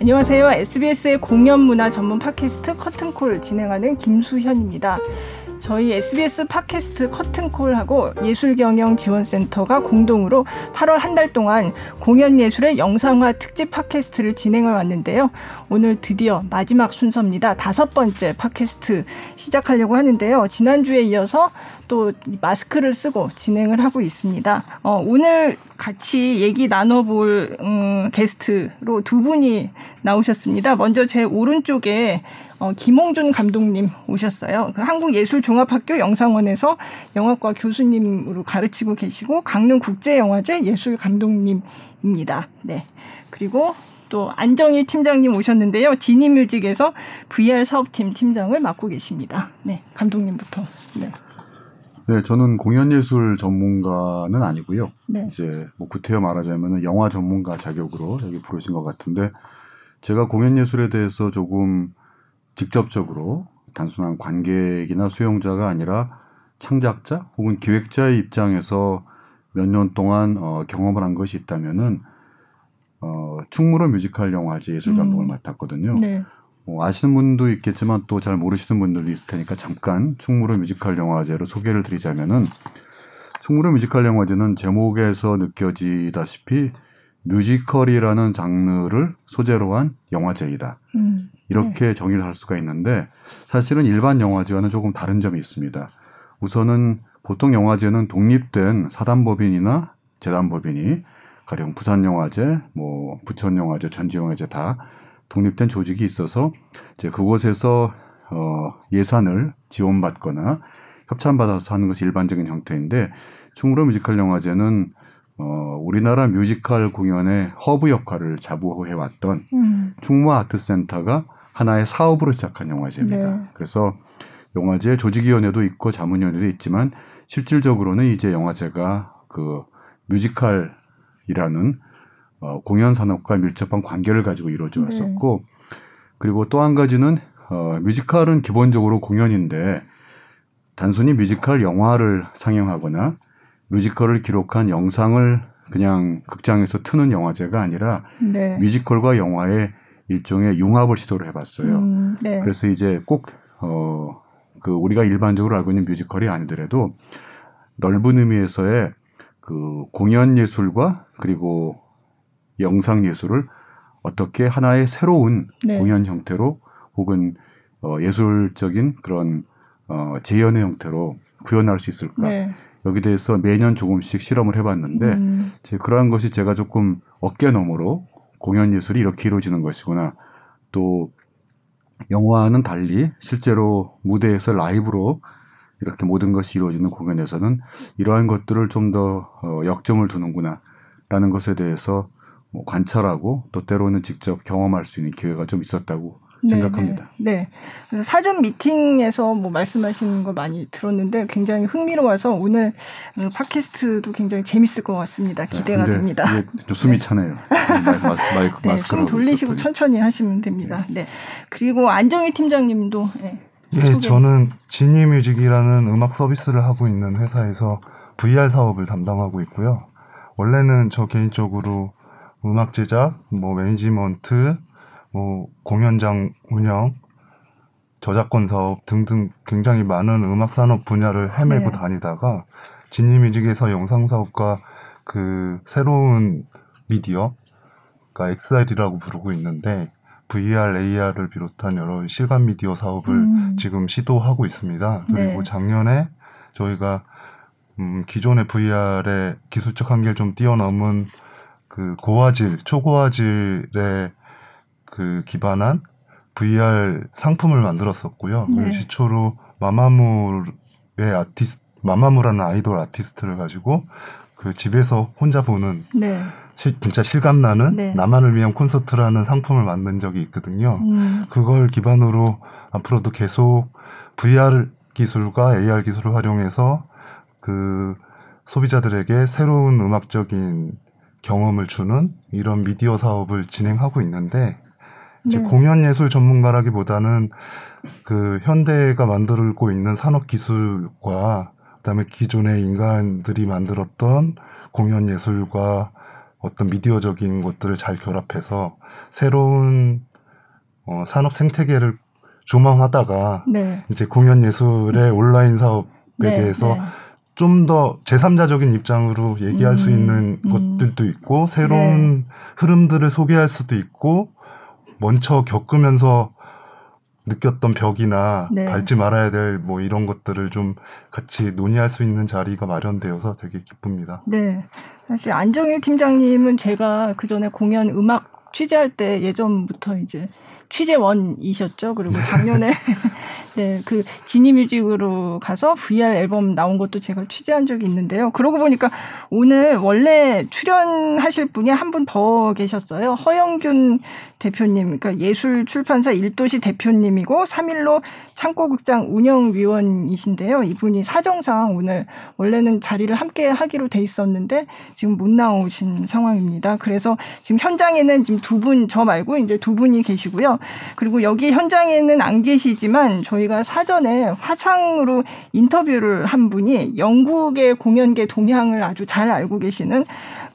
안녕하세요. SBS의 공연 문화 전문 팟캐스트 커튼콜 진행하는 김수현입니다. 저희 SBS 팟캐스트 커튼콜하고 예술경영지원센터가 공동으로 8월 한 달 동안 공연예술의 영상화 특집 팟캐스트를 진행해 왔는데요. 오늘 드디어 마지막 순서입니다. 다섯 번째 팟캐스트 시작하려고 하는데요. 지난주에 이어서 또 마스크를 쓰고 진행을 하고 있습니다. 어, 오늘 같이 얘기 나눠볼 음, 게스트로 두 분이 나오셨습니다. 먼저 제 오른쪽에 어, 김홍준 감독님 오셨어요. 그 한국예술종합학교 영상원에서 영화과 교수님으로 가르치고 계시고 강릉국제영화제 예술감독님입니다. 네. 그리고 또 안정일 팀장님 오셨는데요. 지니뮤직에서 VR 사업팀 팀장을 맡고 계십니다. 네, 감독님부터. 네. 네, 저는 공연예술 전문가는 아니고요. 네. 이제 뭐 구태여 말하자면 영화 전문가 자격으로 여기 부르신 것 같은데 제가 공연 예술에 대해서 조금 직접적으로 단순한 관객이나 수용자가 아니라 창작자 혹은 기획자의 입장에서 몇 년 동안 어, 경험을 한 것이 있다면은 어, 충무로 뮤지컬 영화제 예술 감독을 음. 맡았거든요. 네. 뭐 아시는 분도 있겠지만 또 잘 모르시는 분들도 있을 테니까 잠깐 충무로 뮤지컬 영화제로 소개를 드리자면은 충무로 뮤지컬 영화제는 제목에서 느껴지다시피 뮤지컬이라는 장르를 소재로 한 영화제이다. 음. 이렇게 정의를 할 수가 있는데 사실은 일반 영화제와는 조금 다른 점이 있습니다. 우선은 보통 영화제는 독립된 사단법인이나 재단법인이 가령 부산 영화제, 뭐 부천 영화제, 전지영화제 다 독립된 조직이 있어서 이제 그곳에서 어 예산을 지원받거나 협찬받아서 하는 것이 일반적인 형태인데 충무로 뮤지컬 영화제는 어 우리나라 뮤지컬 공연의 허브 역할을 자부해 왔던 음. 충무 아트센터가 하나의 사업으로 시작한 영화제입니다. 네. 그래서 영화제 조직위원회도 있고 자문위원회도 있지만 실질적으로는 이제 영화제가 그 뮤지컬이라는 어, 공연 산업과 밀접한 관계를 가지고 이루어져 네. 왔었고 그리고 또 한 가지는 어, 뮤지컬은 기본적으로 공연인데 단순히 뮤지컬 영화를 상영하거나 뮤지컬을 기록한 영상을 그냥 극장에서 트는 영화제가 아니라 네. 뮤지컬과 영화의 일종의 융합을 시도를 해봤어요. 음, 네. 그래서 이제 꼭, 어, 그 우리가 일반적으로 알고 있는 뮤지컬이 아니더라도 넓은 의미에서의 그 공연 예술과 그리고 영상 예술을 어떻게 하나의 새로운 네. 공연 형태로 혹은 어, 예술적인 그런 어, 재현의 형태로 구현할 수 있을까 네. 여기 대해서 매년 조금씩 실험을 해봤는데 음, 제 그러한 것이 제가 조금 어깨 너머로 공연 예술이 이렇게 이루어지는 것이구나. 또 영화와는 달리 실제로 무대에서 라이브로 이렇게 모든 것이 이루어지는 공연에서는 이러한 것들을 좀더 어, 역점을 두는구나라는 것에 대해서 뭐 관찰하고 또 때로는 직접 경험할 수 있는 기회가 좀 있었다고 네, 생각합니다. 네, 네. 그래서 사전 미팅에서 뭐 말씀하시는 거 많이 들었는데 굉장히 흥미로워서 오늘 어, 팟캐스트도 굉장히 재밌을 것 같습니다. 기대가 근데 됩니다. 좀 숨이 차네요. 마, 마이크 네, 숨 돌리시고 있었더니. 천천히 하시면 됩니다. 네. 그리고 안정희 팀장님도 네. 예. 저는 지니뮤직이라는 음악 서비스를 하고 있는 회사에서 VR 사업을 담당하고 있고요. 원래는 저 개인적으로 음악 제작, 뭐 매니지먼트, 뭐 공연장 운영, 저작권 사업 등등 굉장히 많은 음악 산업 분야를 헤매고 네. 다니다가 지니뮤직에서 영상 사업과 그 새로운 미디어, 그러니까 XR이라고 부르고 있는데 VR, AR을 비롯한 여러 실감 미디어 사업을 음. 지금 시도하고 있습니다. 그리고 네. 작년에 저희가 음, 기존의 VR의 기술적 한계를 좀 뛰어넘은 그 고화질, 초고화질의 그 기반한 VR 상품을 만들었었고요. 네. 그 시초로 마마무의 아티스트, 마마무라는 아이돌 아티스트를 가지고 그 집에서 혼자 보는 네. 시- 진짜 실감 나는 네. 나만을 위한 콘서트라는 상품을 만든 적이 있거든요. 음. 그걸 기반으로 앞으로도 계속 VR 기술과 AR 기술을 활용해서 그 소비자들에게 새로운 음악적인 경험을 주는 이런 미디어 사업을 진행하고 있는데 이제 네. 공연 예술 전문가라기보다는 그 현대가 만들고 있는 산업 기술과 그다음에 기존의 인간들이 만들었던 공연 예술과 어떤 미디어적인 것들을 잘 결합해서 새로운 어, 산업 생태계를 조망하다가 네. 이제 공연 예술의 온라인 사업에 네, 대해서 네. 좀더 제3자적인 입장으로 얘기할 수 음, 있는 음. 것들도 있고 새로운 흐름들을 소개할 수도 있고 먼저 겪으면서 느꼈던 벽이나 네. 밟지 말아야 될 뭐 이런 것들을 좀 같이 논의할 수 있는 자리가 마련되어서 되게 기쁩니다. 네. 사실 안정일 팀장님은 제가 그 전에 공연 음악 취재할 때 예전부터 이제 취재원이셨죠. 그리고 작년에 네, 그 지니뮤직으로 가서 VR 앨범 나온 것도 제가 취재한 적이 있는데요. 그러고 보니까 오늘 원래 출연하실 분이 한 분 더 계셨어요. 허영균 대표님, 그러니까 예술 출판사 일도시 대표님이고 3일로 창고극장 운영위원이신데요. 이분이 사정상 오늘 원래는 자리를 함께 하기로 돼 있었는데 지금 못 나오신 상황입니다. 그래서 지금 현장에는 지금 두 분, 저 말고 이제 두 분이 계시고요. 그리고 여기 현장에는 안 계시지만 저희 가 사전에 화상으로 인터뷰를 한 분이 영국의 공연계 동향을 아주 잘 알고 계시는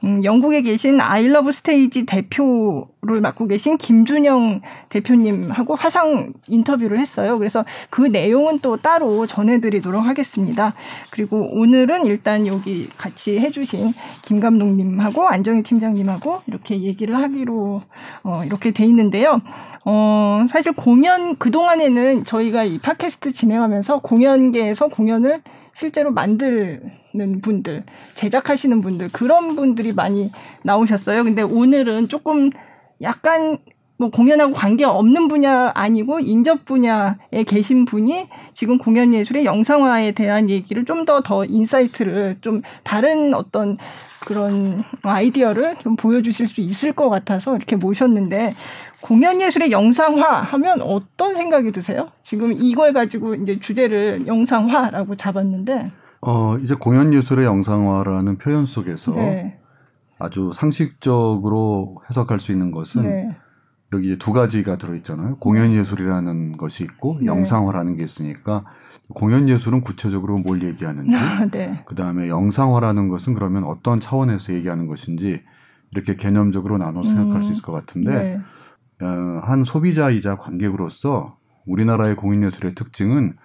음, 영국에 계신 아이러브 스테이지 대표를 맡고 계신 김준영 대표님하고 화상 인터뷰를 했어요. 그래서 그 내용은 또 따로 전해드리도록 하겠습니다. 그리고 오늘은 일단 여기 같이 해주신 김 감독님하고 안정희 팀장님하고 이렇게 얘기를 하기로 어, 이렇게 돼 있는데요. 어, 사실 공연, 그동안에는 저희가 이 팟캐스트 진행하면서 공연계에서 공연을 실제로 만드는 분들, 제작하시는 분들, 그런 분들이 많이 나오셨어요. 근데 오늘은 조금 약간 뭐 공연하고 관계 없는 분야 아니고 인접 분야에 계신 분이 지금 공연 예술의 영상화에 대한 얘기를 좀더더 insight를 좀 다른 어떤 그런 아이디어를 좀 보여주실 수 있을 것 같아서 이렇게 모셨는데 공연 예술의 영상화 하면 어떤 생각이 드세요? 지금 이걸 가지고 이제 주제를 영상화라고 잡았는데. 어, 이제 공연 예술의 영상화라는 표현 속에서 네, 아주 상식적으로 해석할 수 있는 것은 네, 여기 두 가지가 들어있잖아요. 공연 예술이라는 것이 있고 네. 영상화라는 게 있으니까 공연 예술은 구체적으로 뭘 얘기하는지 네, 그 다음에 영상화라는 것은 그러면 어떤 차원에서 얘기하는 것인지 이렇게 개념적으로 나눠 생각할 음, 수 있을 것 같은데 네, 어, 한 소비자이자 관객으로서 우리나라의 공인예술의 특징은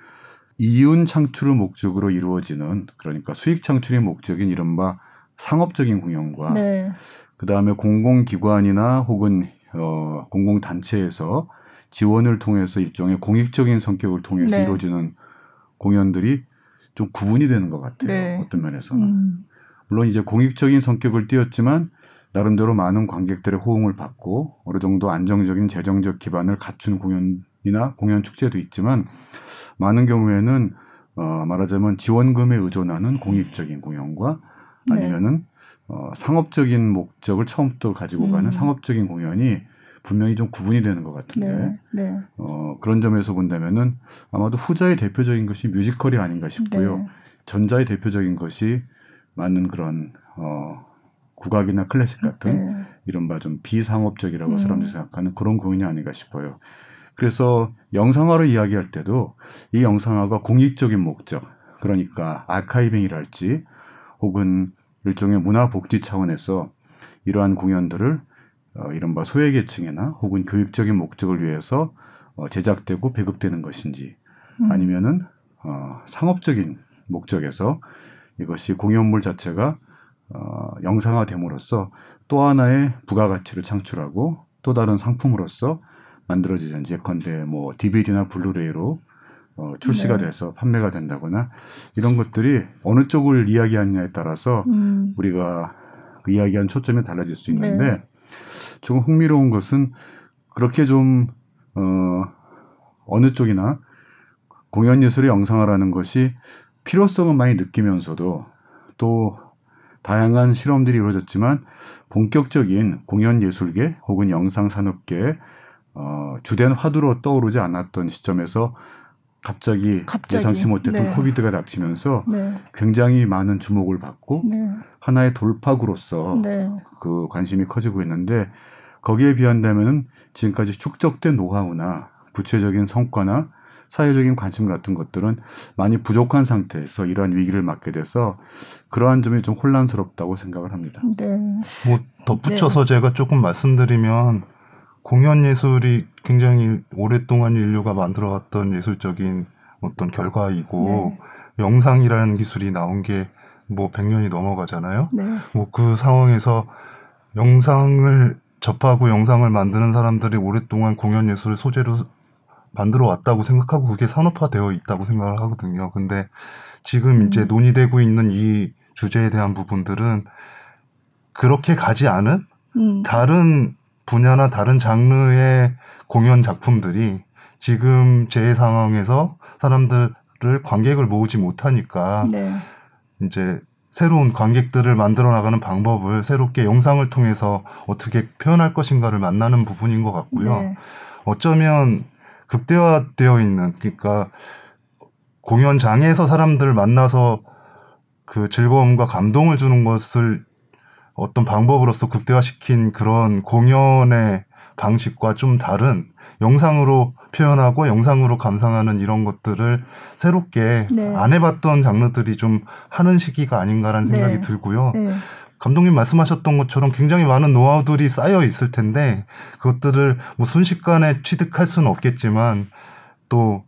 이윤 창출을 목적으로 이루어지는 그러니까 수익 창출의 목적인 이른바 상업적인 공연과 네, 그 다음에 공공기관이나 혹은 어, 공공단체에서 지원을 통해서 일종의 공익적인 성격을 통해서 네. 이루어지는 공연들이 좀 구분이 되는 것 같아요. 네. 어떤 면에서는. 음, 물론 이제 공익적인 성격을 띄었지만 나름대로 많은 관객들의 호응을 받고 어느 정도 안정적인 재정적 기반을 갖춘 공연이나 공연 축제도 있지만 많은 경우에는 어, 말하자면 지원금에 의존하는 공익적인 공연과 네. 아니면은 어, 상업적인 목적을 처음부터 가지고 가는 음. 상업적인 공연이 분명히 좀 구분이 되는 것 같은데 네, 네, 어, 그런 점에서 본다면은 아마도 후자의 대표적인 것이 뮤지컬이 아닌가 싶고요. 네. 전자의 대표적인 것이 많은 그런 어, 국악이나 클래식 같은 네. 이른바 좀 비상업적이라고 음. 사람들이 생각하는 그런 공연이 아닌가 싶어요. 그래서 영상화를 이야기할 때도 이 영상화가 공익적인 목적, 그러니까 아카이빙이랄지 혹은 일종의 문화 복지 차원에서 이러한 공연들을 어, 이른바 소외계층이나 혹은 교육적인 목적을 위해서 어, 제작되고 배급되는 것인지 음. 아니면은 어, 상업적인 목적에서 이것이 공연물 자체가 어, 영상화됨으로써 또 하나의 부가가치를 창출하고 또 다른 상품으로서 만들어지든지 예컨대 뭐 DVD나 블루레이로 어, 출시가 네. 돼서 판매가 된다거나 이런 것들이 어느 쪽을 이야기하느냐에 따라서 음, 우리가 그 이야기한 초점이 달라질 수 있는데 네. 조금 흥미로운 것은 그렇게 좀 어, 어느 쪽이나 공연 예술의 영상화라는 것이 필요성은 많이 느끼면서도 또 다양한 실험들이 이루어졌지만 본격적인 공연 예술계 혹은 영상 산업계의 어, 주된 화두로 떠오르지 않았던 시점에서 갑자기, 갑자기, 예상치 못했던 네. 코비드가 닥치면서 네, 굉장히 많은 주목을 받고 네, 하나의 돌파구로서 네, 그 관심이 커지고 있는데 거기에 비한다면은 지금까지 축적된 노하우나 구체적인 성과나 사회적인 관심 같은 것들은 많이 부족한 상태에서 이러한 위기를 맞게 돼서 그러한 점이 좀 혼란스럽다고 생각을 합니다. 네. 뭐 덧붙여서 제가 조금 말씀드리면 공연 예술이 굉장히 오랫동안 인류가 만들어왔던 예술적인 어떤 결과이고 영상이라는 기술이 나온 게 뭐 100년이 넘어가잖아요. 네. 뭐그 상황에서 영상을 접하고 영상을 만드는 사람들이 오랫동안 공연 예술을 소재로 만들어 왔다고 생각하고 그게 산업화되어 있다고 생각을 하거든요. 근데 지금 이제 음. 논의되고 있는 이 주제에 대한 부분들은 그렇게 가지 않은 음. 다른 분야나 다른 장르의 공연 작품들이 지금 제 상황에서 사람들을 관객을 모으지 못하니까 네. 이제 새로운 관객들을 만들어 나가는 방법을 새롭게 영상을 통해서 어떻게 표현할 것인가를 만나는 부분인 것 같고요. 네. 어쩌면 극대화되어 있는 그러니까 공연장에서 사람들을 만나서 그 즐거움과 감동을 주는 것을 어떤 방법으로서 극대화시킨 그런 공연의 방식과 좀 다른 영상으로 표현하고 영상으로 감상하는 이런 것들을 새롭게 네. 안 해봤던 장르들이 좀 하는 시기가 아닌가라는 네. 생각이 들고요. 네. 감독님 말씀하셨던 것처럼 굉장히 많은 노하우들이 쌓여 있을 텐데 그것들을 뭐 순식간에 취득할 수는 없겠지만 또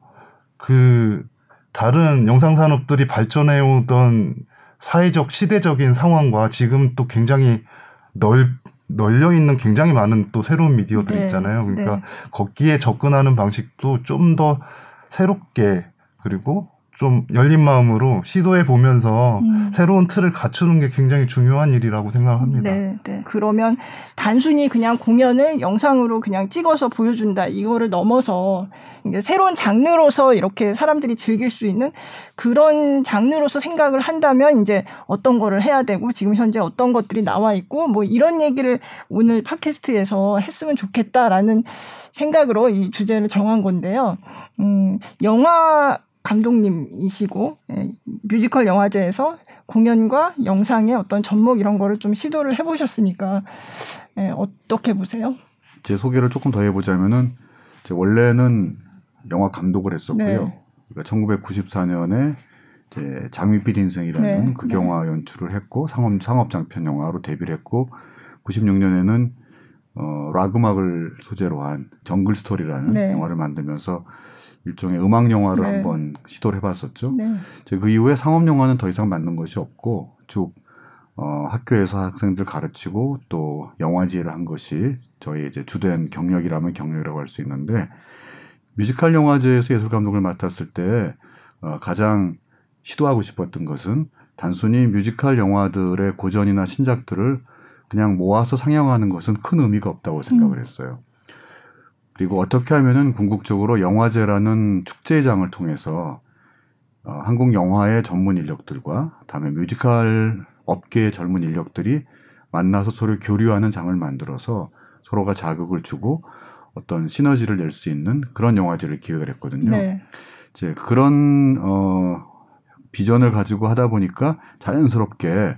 그 다른 영상 산업들이 발전해 오던 사회적 시대적인 상황과 지금 또 굉장히 넓 널려 있는 굉장히 많은 또 새로운 미디어들이 네. 있잖아요. 그러니까 네. 거기에 접근하는 방식도 좀 더 새롭게 그리고 좀 열린 마음으로 시도해 보면서 음. 새로운 틀을 갖추는 게 굉장히 중요한 일이라고 생각합니다. 네, 네. 그러면 단순히 그냥 공연을 영상으로 그냥 찍어서 보여준다 이거를 넘어서 이게 새로운 장르로서 이렇게 사람들이 즐길 수 있는 그런 장르로서 생각을 한다면 이제 어떤 거를 해야 되고 지금 현재 어떤 것들이 나와 있고 뭐 이런 얘기를 오늘 팟캐스트에서 했으면 좋겠다라는 생각으로 이 주제를 정한 건데요. 음, 영화 감독님이시고 예, 뮤지컬 영화제에서 공연과 영상의 어떤 접목 이런 거를 좀 시도를 해보셨으니까 예, 어떻게 보세요? 제 소개를 조금 더 해보자면은 원래는 영화 감독을 했었고요. 네. 그러니까 1994년에 이제 장밋빛 인생이라는 네, 극영화 연출을 했고 상업 상업 장편 영화로 데뷔를 했고 96년에는 어, 락 음악을 소재로 한 정글 스토리라는 네. 영화를 만들면서 일종의 음악 영화를 네. 한번 시도를 해봤었죠. 네, 그 이후에 상업 영화는 더 이상 만든 것이 없고 쭉 어, 학교에서 학생들 가르치고 또 영화제를 한 것이 저희 이제 주된 경력이라면 경력이라고 할 수 있는데 뮤지컬 영화제에서 예술 감독을 맡았을 때 어, 가장 시도하고 싶었던 것은 단순히 뮤지컬 영화들의 고전이나 신작들을 그냥 모아서 상영하는 것은 큰 의미가 없다고 생각을 음. 했어요. 그리고 어떻게 하면은 궁극적으로 영화제라는 축제장을 통해서 어, 한국 영화의 전문 인력들과 다음에 뮤지컬 업계의 젊은 인력들이 만나서 서로 교류하는 장을 만들어서 서로가 자극을 주고 어떤 시너지를 낼 수 있는 그런 영화제를 기획을 했거든요. 네, 이제 그런 어 비전을 가지고 하다 보니까 자연스럽게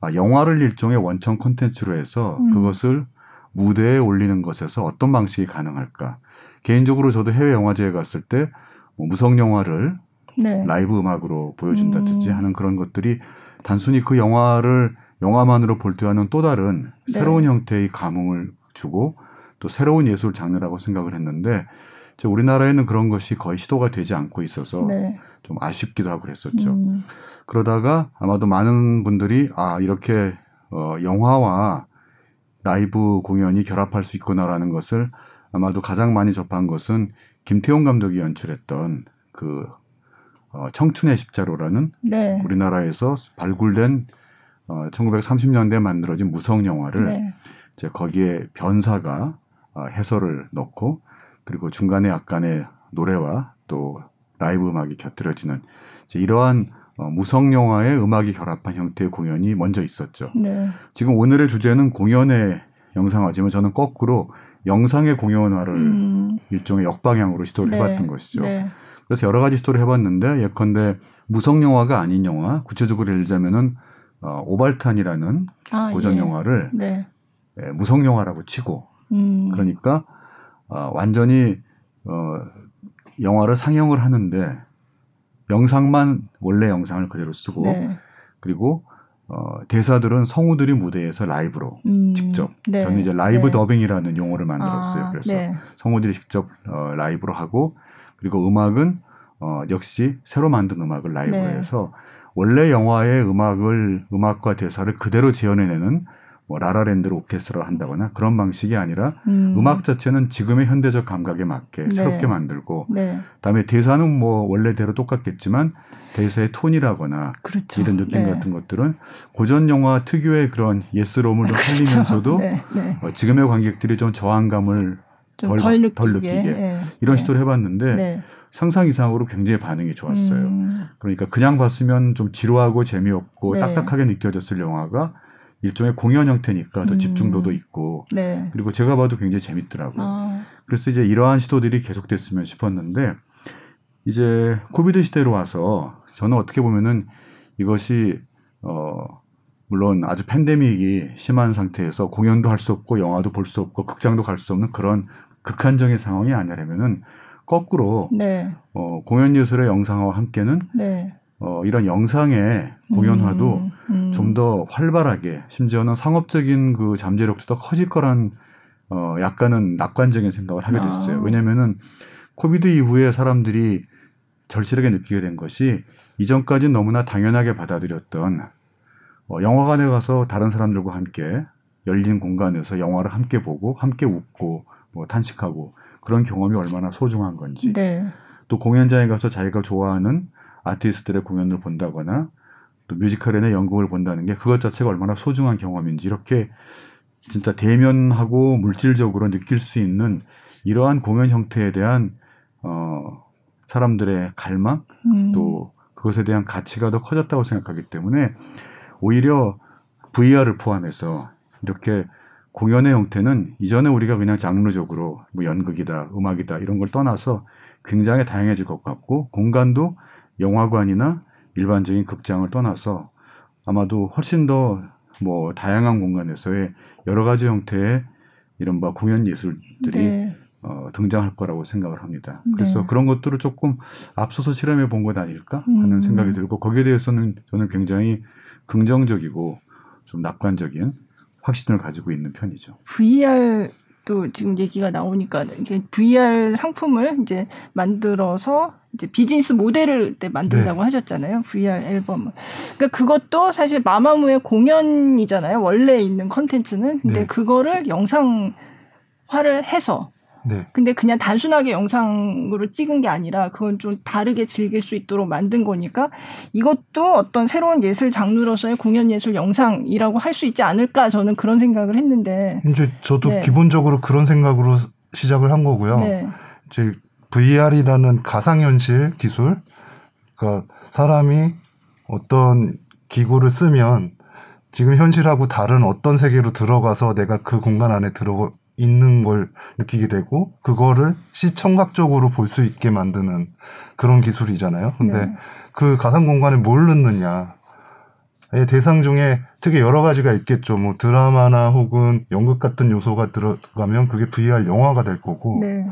아, 영화를 일종의 원천 콘텐츠로 해서 음. 그것을 무대에 올리는 것에서 어떤 방식이 가능할까? 개인적으로 저도 해외 영화제에 갔을 때 뭐 무성 영화를 네, 라이브 음악으로 보여준다든지 음. 하는 그런 것들이 단순히 그 영화를 영화만으로 볼 때와는 또 다른 네. 새로운 형태의 감흥을 주고 또 새로운 예술 장르라고 생각을 했는데 이제 우리나라에는 그런 것이 거의 시도가 되지 않고 있어서 네, 좀 아쉽기도 하고 그랬었죠. 음, 그러다가 아마도 많은 분들이 아 이렇게 어, 영화와 라이브 공연이 결합할 수 있구나라는 것을 아마도 가장 많이 접한 것은 김태용 감독이 연출했던 그 어, 청춘의 십자로라는 네, 우리나라에서 발굴된 어, 1930년대에 만들어진 무성 영화를 네, 이제 거기에 변사가 어, 해설을 넣고 그리고 중간에 약간의 노래와 또 라이브 음악이 곁들여지는 이제 이러한 어, 무성 영화의 음악이 결합한 형태의 공연이 먼저 있었죠. 네, 지금 오늘의 주제는 공연의 영상화지만 저는 거꾸로 영상의 공연화를 음, 일종의 역방향으로 시도를 네, 해봤던 것이죠. 네, 그래서 여러 가지 시도를 해봤는데 예컨대 무성 영화가 아닌 영화, 구체적으로 예를 들자면은 어, 오발탄이라는 아, 고전 예. 영화를 네, 예, 무성 영화라고 치고 음, 그러니까 어, 완전히 어, 영화를 상영을 하는데 영상만 원래 영상을 그대로 쓰고 네. 그리고 어, 대사들은 성우들이 무대에서 라이브로 음, 직접 네. 저는 이제 라이브 네. 더빙이라는 용어를 만들었어요. 아, 그래서 네. 성우들이 직접 어, 라이브로 하고 그리고 음악은 어, 역시 새로 만든 음악을 라이브로 네. 해서 원래 영화의 음악을 음악과 대사를 그대로 재현해내는 뭐 라라랜드로 오케스트라를 한다거나 그런 방식이 아니라 음, 음. 악 자체는 지금의 현대적 감각에 맞게 네. 새롭게 만들고 네. 그다음에 대사는 뭐 원래대로 똑같겠지만 대사의 톤이라거나 그렇죠. 이런 느낌 네. 같은 것들은 고전 영화 특유의 그런 예스러움을 좀 살리면서도 네, 네. 어, 지금의 관객들이 좀 저항감을 좀 덜- 덜 느끼게, 덜 느끼게. 네. 이런 네. 시도를 해봤는데 네. 상상 이상으로 굉장히 반응이 좋았어요. 음, 그러니까 그냥 봤으면 좀 지루하고 재미없고 네. 딱딱하게 느껴졌을 영화가 일종의 공연 형태니까 더 음. 집중도도 있고 네. 그리고 제가 봐도 굉장히 재밌더라고요. 아, 그래서 이제 이러한 시도들이 계속됐으면 싶었는데 이제 코비드 시대로 와서 저는 어떻게 보면은 이것이 어 물론 아주 팬데믹이 심한 상태에서 공연도 할 수 없고 영화도 볼 수 없고 극장도 갈 수 없는 그런 극한적인 상황이 아니라면은 거꾸로 네. 어 공연 예술의 영상화와 함께는 네. 어 이런 영상의 공연화도 음, 음. 좀더 활발하게 심지어는 상업적인 그 잠재력도 더 커질 거란 어 약간은 낙관적인 생각을 하게 됐어요. 아. 왜냐면은 코비드 이후에 사람들이 절실하게 느끼게 된 것이 이전까지 너무나 당연하게 받아들였던 어 영화관에 가서 다른 사람들과 함께 열린 공간에서 영화를 함께 보고 함께 웃고 뭐 탄식하고 그런 경험이 얼마나 소중한 건지 네. 또 공연장에 가서 자기가 좋아하는 아티스트들의 공연을 본다거나 또 뮤지컬이나 연극을 본다는 게 그것 자체가 얼마나 소중한 경험인지 이렇게 진짜 대면하고 물질적으로 느낄 수 있는 이러한 공연 형태에 대한 어 사람들의 갈망 음. 또 그것에 대한 가치가 더 커졌다고 생각하기 때문에 오히려 VR을 포함해서 이렇게 공연의 형태는 이전에 우리가 그냥 장르적으로 뭐 연극이다, 음악이다 이런 걸 떠나서 굉장히 다양해질 것 같고 공간도 영화관이나 일반적인 극장을 떠나서 아마도 훨씬 더 뭐 다양한 공간에서의 여러 가지 형태의 이른바 공연 예술들이 네. 어, 등장할 거라고 생각을 합니다. 그래서 네. 그런 것들을 조금 앞서서 실험해 본 것 아닐까 하는 음. 생각이 들고 거기에 대해서는 저는 굉장히 긍정적이고 좀 낙관적인 확신을 가지고 있는 편이죠. VR 도 지금 얘기가 나오니까 이게 VR 상품을 이제 만들어서 이제 비즈니스 모델을 때 만든다고 하셨잖아요. VR 앨범을. 그러니까 그것도 사실 마마무의 공연이잖아요. 원래 있는 컨텐츠는. 근데 네. 그거를 영상화를 해서 네. 근데 그냥 단순하게 영상으로 찍은 게 아니라 그건 좀 다르게 즐길 수 있도록 만든 거니까 이것도 어떤 새로운 예술 장르로서의 공연 예술 영상이라고 할 수 있지 않을까 저는 그런 생각을 했는데 이제 저도 네. 기본적으로 그런 생각으로 시작을 한 거고요. 네. 이제 VR이라는 가상현실 기술, 그러니까 사람이 어떤 기구를 쓰면 지금 현실하고 다른 어떤 세계로 들어가서 내가 그 공간 안에 들어 있는 걸 느끼게 되고 그거를 시청각적으로 볼 수 있게 만드는 그런 기술이잖아요. 근데 네. 그 가상 공간에 뭘 넣느냐. 의 대상 중에 되게 여러 가지가 있겠죠. 뭐 드라마나 혹은 연극 같은 요소가 들어가면 그게 VR 영화가 될 거고 네.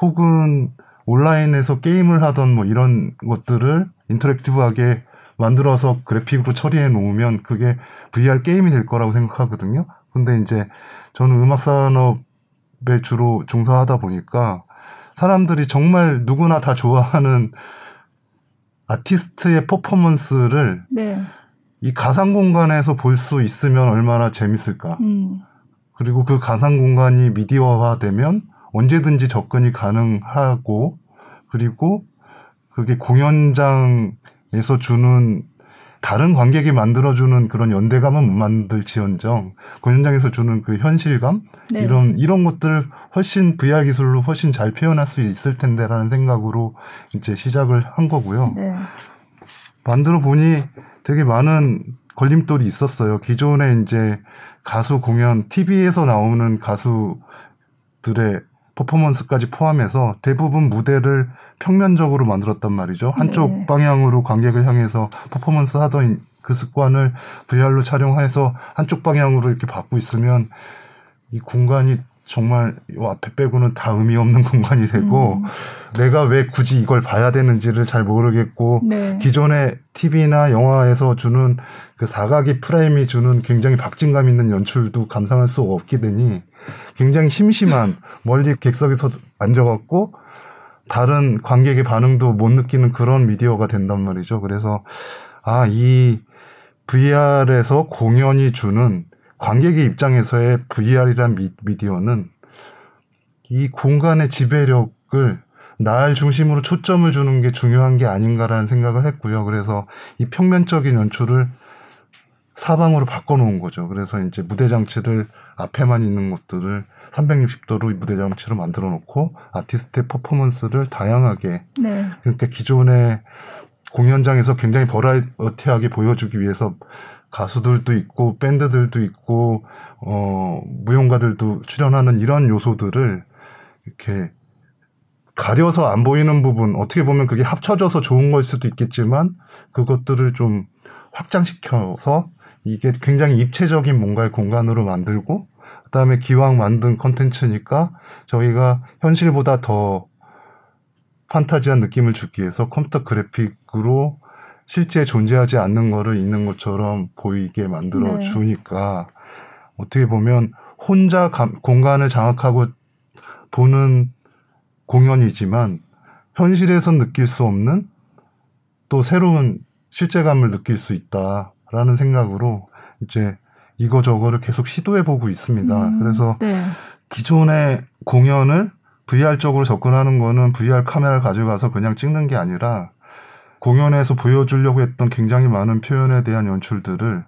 혹은 온라인에서 게임을 하던 뭐 이런 것들을 인터랙티브하게 만들어서 그래픽으로 처리해 놓으면 그게 VR 게임이 될 거라고 생각하거든요. 근데 이제 저는 음악 산업에 주로 종사하다 보니까 사람들이 정말 누구나 다 좋아하는 아티스트의 퍼포먼스를 네. 이 가상 공간에서 볼 수 있으면 얼마나 재밌을까. 음. 그리고 그 가상 공간이 미디어화되면 언제든지 접근이 가능하고 그리고 그게 공연장에서 주는 다른 관객이 만들어주는 그런 연대감은 못 만들지언정 공연장에서 주는 그 현실감 네. 이런 이런 것들 훨씬 VR 기술로 훨씬 잘 표현할 수 있을 텐데라는 생각으로 이제 시작을 한 거고요. 네. 만들어 보니 되게 많은 걸림돌이 있었어요. 기존에 이제 가수 공연, TV에서 나오는 가수들의 퍼포먼스까지 포함해서 대부분 무대를 평면적으로 만들었단 말이죠. 한쪽 네. 방향으로 관객을 향해서 퍼포먼스 하던 그 습관을 VR로 촬영해서 한쪽 방향으로 이렇게 받고 있으면 이 공간이 정말 요 앞에 빼고는 다 의미 없는 공간이 되고 음. 내가 왜 굳이 이걸 봐야 되는지를 잘 모르겠고 네. 기존의 TV나 영화에서 주는 그 사각이 프레임이 주는 굉장히 박진감 있는 연출도 감상할 수 없게 되니 굉장히 심심한 멀리 객석에서 앉아갖고 다른 관객의 반응도 못 느끼는 그런 미디어가 된단 말이죠. 그래서 아, 이 VR에서 공연이 주는 관객의 입장에서의 VR이란 미, 미디어는 이 공간의 지배력을 날 중심으로 초점을 주는 게 중요한 게 아닌가라는 생각을 했고요. 그래서 이 평면적인 연출을 사방으로 바꿔놓은 거죠. 그래서 이제 무대 장치를 앞에만 있는 것들을 360도로 무대 장치로 만들어 놓고 아티스트의 퍼포먼스를 다양하게 네. 그러니까 기존의 공연장에서 굉장히 버라이어티하게 보여주기 위해서 가수들도 있고 밴드들도 있고 어 무용가들도 출연하는 이런 요소들을 이렇게 가려서 안 보이는 부분 어떻게 보면 그게 합쳐져서 좋은 걸 수도 있겠지만 그것들을 좀 확장시켜서 이게 굉장히 입체적인 뭔가의 공간으로 만들고 그다음에 기왕 만든 컨텐츠니까 저희가 현실보다 더 판타지한 느낌을 주기 위해서 컴퓨터 그래픽으로 실제 존재하지 않는 거를 있는 것처럼 보이게 만들어 네. 주니까 어떻게 보면 혼자 감- 공간을 장악하고 보는 공연이지만 현실에서 느낄 수 없는 또 새로운 실제감을 느낄 수 있다라는 생각으로 이제 이거저거를 계속 시도해 보고 있습니다. 음, 그래서 네. 기존의 공연을 VR 쪽으로 접근하는 거는 VR 카메라를 가져가서 그냥 찍는 게 아니라 공연에서 보여주려고 했던 굉장히 많은 표현에 대한 연출들을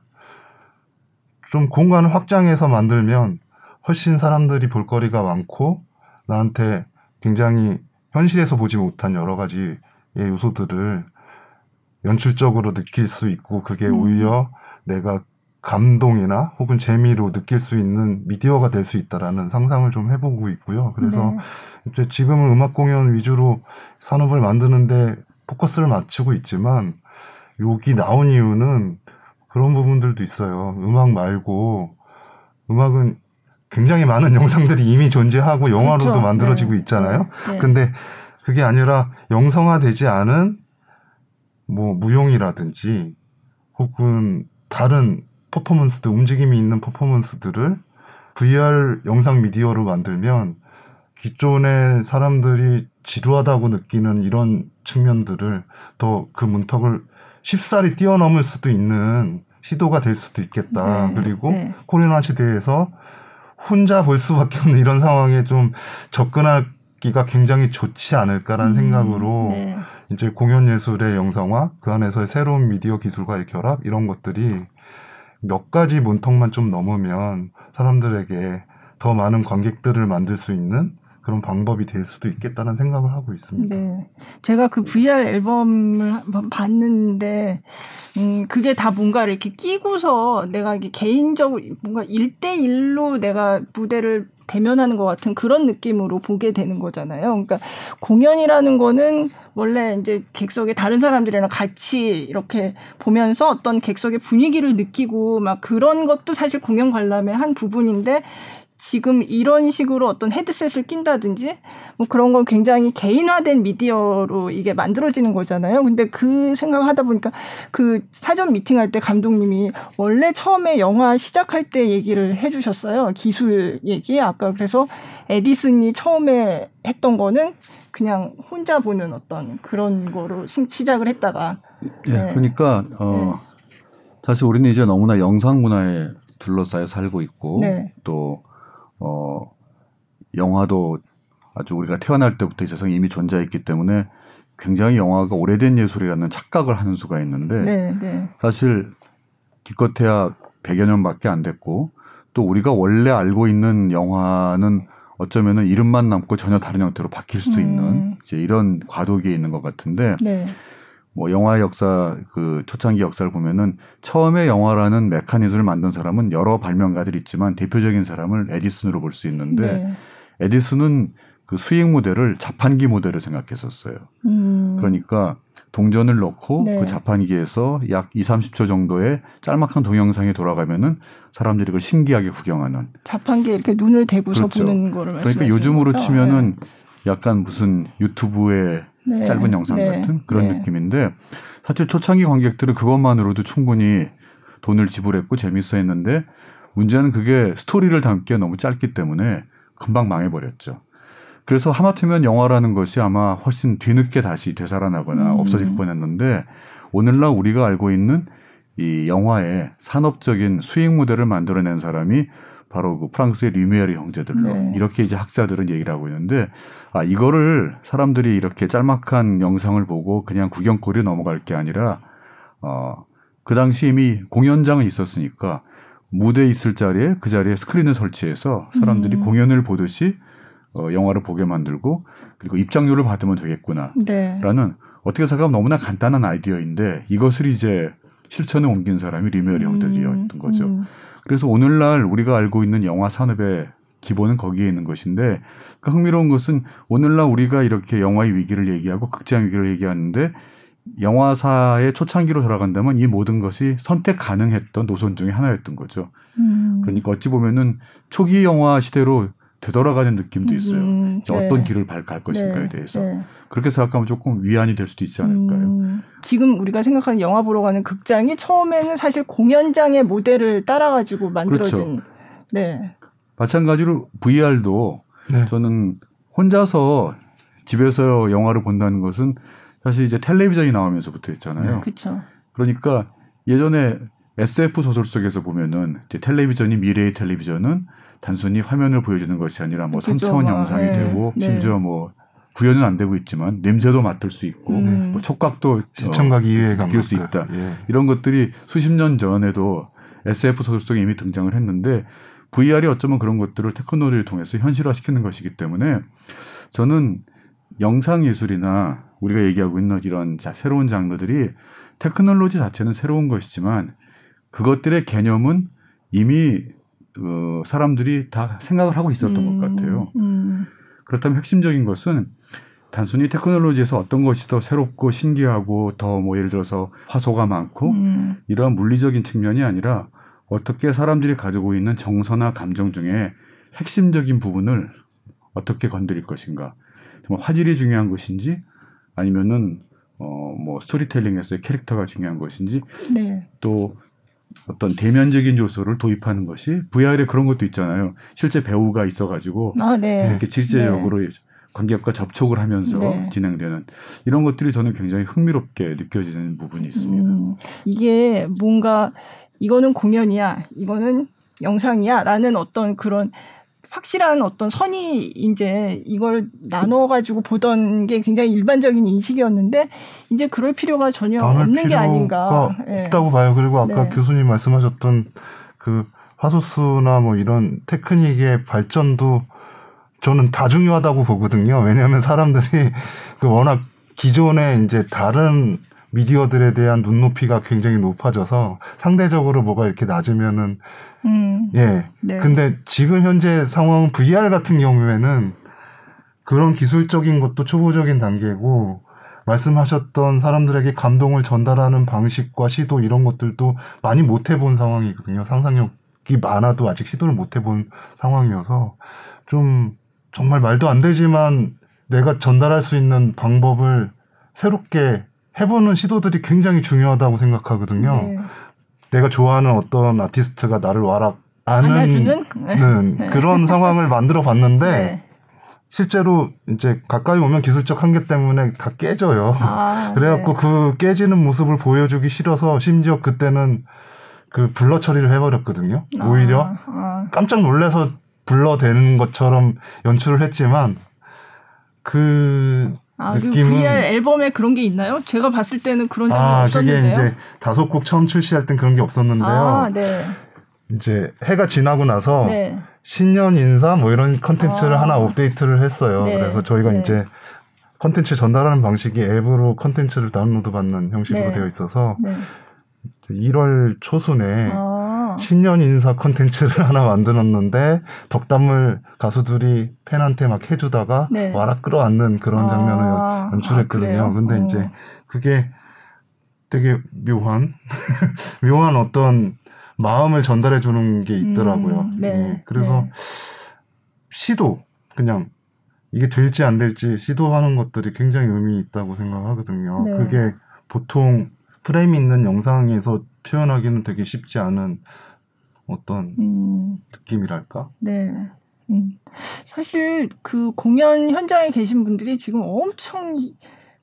좀 공간을 확장해서 만들면 훨씬 사람들이 볼거리가 많고 나한테 굉장히 현실에서 보지 못한 여러 가지의 요소들을 연출적으로 느낄 수 있고 그게 음. 오히려 내가 감동이나 혹은 재미로 느낄 수 있는 미디어가 될 수 있다라는 상상을 좀 해보고 있고요. 그래서 네. 이제 지금은 음악 공연 위주로 산업을 만드는데 포커스를 맞추고 있지만 여기 나온 이유는 그런 부분들도 있어요. 음악 말고 음악은 굉장히 많은 영상들이 이미 존재하고 영화로도 그렇죠. 만들어지고 네. 있잖아요. 네. 근데 그게 아니라 영성화되지 않은 뭐 무용이라든지 혹은 다른 퍼포먼스들 움직임이 있는 퍼포먼스들을 VR 영상 미디어로 만들면 기존의 사람들이 지루하다고 느끼는 이런 측면들을 더 그 문턱을 쉽사리 뛰어넘을 수도 있는 시도가 될 수도 있겠다. 네. 그리고 네. 코로나 시대에서 혼자 볼 수밖에 없는 이런 상황에 좀 접근하기가 굉장히 좋지 않을까라는 음, 생각으로 네. 이제 공연 예술의 영상화 그 안에서의 새로운 미디어 기술과의 결합 이런 것들이 몇 가지 문턱만 좀 넘으면 사람들에게 더 많은 관객들을 만들 수 있는 그런 방법이 될 수도 있겠다는 생각을 하고 있습니다. 네. 제가 그 VR 앨범을 한번 봤는데, 음, 그게 다 뭔가 이렇게 끼고서 내가 이게 개인적으로 뭔가 일대일로 내가 무대를 대면하는 것 같은 그런 느낌으로 보게 되는 거잖아요. 그러니까 공연이라는 거는 원래 이제 객석에 다른 사람들이랑 같이 이렇게 보면서 어떤 객석의 분위기를 느끼고 막 그런 것도 사실 공연 관람의 한 부분인데 지금 이런 식으로 어떤 헤드셋을 낀다든지 뭐 그런 건 굉장히 개인화된 미디어로 이게 만들어지는 거잖아요. 근데 그 생각을 하다 보니까 그 사전 미팅할 때 감독님이 원래 처음에 영화 시작할 때 얘기를 해주셨어요. 기술 얘기. 아까 그래서 에디슨이 처음에 했던 거는 그냥 혼자 보는 어떤 그런 거로 시- 시작을 했다가 예, 네. 그러니까 어 사실 우리는 이제 너무나 영상 문화에 둘러싸여 살고 있고 네. 또 어, 영화도 아주 우리가 태어날 때부터 이 세상에 이미 존재했기 때문에 굉장히 영화가 오래된 예술이라는 착각을 하는 수가 있는데 네, 네. 사실 기껏해야 100여 년밖에 안 됐고 또 우리가 원래 알고 있는 영화는 어쩌면은 이름만 남고 전혀 다른 형태로 바뀔 수도 음. 있는 이제 이런 과도기에 있는 것 같은데 네. 뭐 영화 역사 그 초창기 역사를 보면은 처음에 영화라는 메커니즘을 만든 사람은 여러 발명가들이 있지만 대표적인 사람을 에디슨으로 볼 수 있는데 네. 에디슨은 그 수익 모델을 자판기 모델을 생각했었어요. 음. 그러니까 동전을 넣고 네. 그 자판기에서 약 2, 30초 정도의 짤막한 동영상이 돌아가면은 사람들이 그걸 신기하게 구경하는. 자판기에 이렇게 눈을 대고서 그렇죠. 보는 거를 말씀하시는 그러니까 요즘으로 거죠? 치면은 약간 무슨 유튜브의 네. 짧은 영상 네. 같은 그런 네. 느낌인데 사실 초창기 관객들은 그것만으로도 충분히 돈을 지불했고 재밌어 했는데 문제는 그게 스토리를 담기에 너무 짧기 때문에 금방 망해버렸죠. 그래서 하마터면 영화라는 것이 아마 훨씬 뒤늦게 다시 되살아나거나 음. 없어질 뻔했는데 오늘날 우리가 알고 있는 이 영화의 산업적인 수익 모델을 만들어낸 사람이 바로 그 프랑스의 리메리 형제들로 네. 이렇게 이제 학자들은 얘기를 하고 있는데 아 이거를 사람들이 이렇게 짤막한 영상을 보고 그냥 구경거리 넘어갈 게 아니라 어그 당시 이미 공연장은 있었으니까 무대 있을 자리에 그 자리에 스크린을 설치해서 사람들이 음. 공연을 보듯이 어 영화를 보게 만들고 그리고 입장료를 받으면 되겠구나라는 네. 어떻게 생각하면 너무나 간단한 아이디어인데 이것을 이제 실천에 옮긴 사람이 리메리 형들이었던 거죠. 음. 그래서 오늘날 우리가 알고 있는 영화 산업의 기본은 거기에 있는 것인데 그 흥미로운 것은 오늘날 우리가 이렇게 영화의 위기를 얘기하고 극장 위기를 얘기하는데 영화사의 초창기로 돌아간다면 이 모든 것이 선택 가능했던 노선 중에 하나였던 거죠. 음. 그러니까 어찌 보면은 초기 영화 시대로 되돌아가는 느낌도 있어요. 음, 네. 어떤 길을 갈 것인가에 네, 대해서 네. 그렇게 생각하면 조금 위안이 될 수도 있지 않을까요? 음, 지금 우리가 생각하는 영화 보러 가는 극장이 처음에는 사실 공연장의 모델을 따라가지고 만들어진 그렇죠. 네. 마찬가지로 VR도 네. 저는 혼자서 집에서 영화를 본다는 것은 사실 이제 텔레비전이 나오면서부터 했잖아요. 그렇죠. 그러니까 예전에 SF 소설 속에서 보면은 이제 텔레비전이 미래의 텔레비전은 단순히 화면을 보여주는 것이 아니라 뭐 그죠, 3차원 막, 영상이 네, 되고 네. 심지어 뭐 구현은 안 되고 있지만 냄새도 맡을 수 있고 음. 뭐 촉각도 시청각 이외의 느낄 수 감각들. 있다. 예. 이런 것들이 수십 년 전에도 SF 소설 속에 이미 등장을 했는데 VR이 어쩌면 그런 것들을 테크놀로지를 통해서 현실화시키는 것이기 때문에 저는 영상 예술이나 우리가 얘기하고 있는 이런 자- 새로운 장르들이 테크놀로지 자체는 새로운 것이지만 그것들의 개념은 이미 어, 사람들이 다 생각을 하고 있었던 음, 것 같아요. 음, 그렇다면 핵심적인 것은 단순히 테크놀로지에서 어떤 것이 더 새롭고 신기하고 더 뭐 예를 들어서 화소가 많고 음, 이러한 물리적인 측면이 아니라 어떻게 사람들이 가지고 있는 정서나 감정 중에 핵심적인 부분을 어떻게 건드릴 것인가. 정말 화질이 중요한 것인지 아니면은 어 뭐 스토리텔링에서의 캐릭터가 중요한 것인지 네. 또 어떤 대면적인 요소를 도입하는 것이 VR에 그런 것도 있잖아요. 실제 배우가 있어가지고 아, 네. 이렇게 질제적으로 관객과 접촉을 하면서 네. 진행되는 이런 것들이 저는 굉장히 흥미롭게 느껴지는 부분이 있습니다. 음, 이게 뭔가 이거는 공연이야, 이거는 영상이야라는 어떤 그런 확실한 어떤 선이 이제 이걸 나눠 가지고 보던 게 굉장히 일반적인 인식이었는데 이제 그럴 필요가 전혀 없는 게 아닌가. 예. 없다고 봐요. 그리고 아까 네. 교수님 말씀하셨던 그 화소수나 뭐 이런 테크닉의 발전도 저는 다 중요하다고 보거든요. 왜냐하면 사람들이 그 워낙 기존에 이제 다른 미디어들에 대한 눈높이가 굉장히 높아져서 상대적으로 뭐가 이렇게 낮으면은 음, 예. 네. 근데 지금 현재 상황 VR 같은 경우에는 그런 기술적인 것도 초보적인 단계고 말씀하셨던 사람들에게 감동을 전달하는 방식과 시도 이런 것들도 많이 못 해본 상황이거든요. 상상력이 많아도 아직 시도를 못 해본 상황이어서 좀 정말 말도 안 되지만 내가 전달할 수 있는 방법을 새롭게 해보는 시도들이 굉장히 중요하다고 생각하거든요. 네. 내가 좋아하는 어떤 아티스트가 나를 와라 아는 는 네. 그런 상황을 만들어 봤는데 네. 실제로 이제 가까이 오면 기술적 한계 때문에 다 깨져요. 아, 그래갖고 네. 그 깨지는 모습을 보여주기 싫어서 심지어 그때는 그 blur 처리를 해버렸거든요. 아, 오히려 아, 깜짝 놀래서 blur 되는 것처럼 연출을 했지만 그 아, 그 느낌은- VR 앨범에 그런 게 있나요? 제가 봤을 때는 그런 장면 아, 그게 없었는데요. 이제 다섯 곡 처음 출시할 땐 그런 게 없었는데요. 아, 네. 이제 해가 지나고 나서 네. 신년 인사 뭐 이런 컨텐츠를 아. 하나 업데이트를 했어요. 네. 그래서 저희가 네. 이제 컨텐츠 전달하는 방식이 앱으로 컨텐츠를 다운로드 받는 형식으로 네. 되어 있어서 네. 1월 초순에 아. 신년 인사 컨텐츠를 하나 만들었는데 덕담을 가수들이 팬한테 막 해주다가 네. 와라 끌어안는 그런 장면을 아, 연출했거든요. 아? 근데 어. 이제 그게 되게 묘한 묘한 어떤 마음을 전달해 주는 게 있더라고요. 음, 네, 예, 그래서 네. 시도 그냥 이게 될지 안 될지 시도하는 것들이 굉장히 의미 있다고 생각하거든요. 네. 그게 보통 프레임 있는 영상에서 표현하기는 되게 쉽지 않은 어떤 음, 느낌이랄까? 네. 음. 사실 그 공연 현장에 계신 분들이 지금 엄청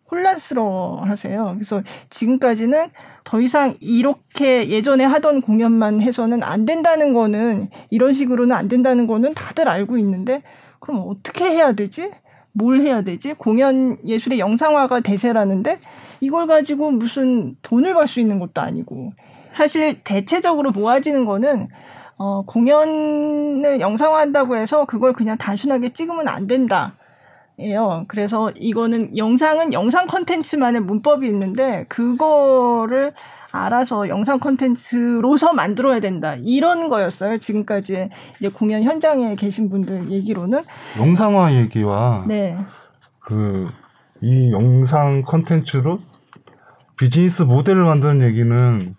혼란스러워 하세요. 그래서 지금까지는 더 이상 이렇게 예전에 하던 공연만 해서는 안 된다는 거는 이런 식으로는 안 된다는 거는 다들 알고 있는데 그럼 어떻게 해야 되지? 뭘 해야 되지? 공연 예술의 영상화가 대세라는데 이걸 가지고 무슨 돈을 벌 수 있는 것도 아니고 사실 대체적으로 모아지는 거는 어, 공연을 영상화한다고 해서 그걸 그냥 단순하게 찍으면 안 된다. 예요. 그래서 이거는 영상은 영상 컨텐츠만의 문법이 있는데 그거를 알아서 영상 컨텐츠로서 만들어야 된다. 이런 거였어요. 지금까지 이제 공연 현장에 계신 분들 얘기로는 영상화 얘기와 네. 그 이 영상 컨텐츠로 비즈니스 모델을 만드는 얘기는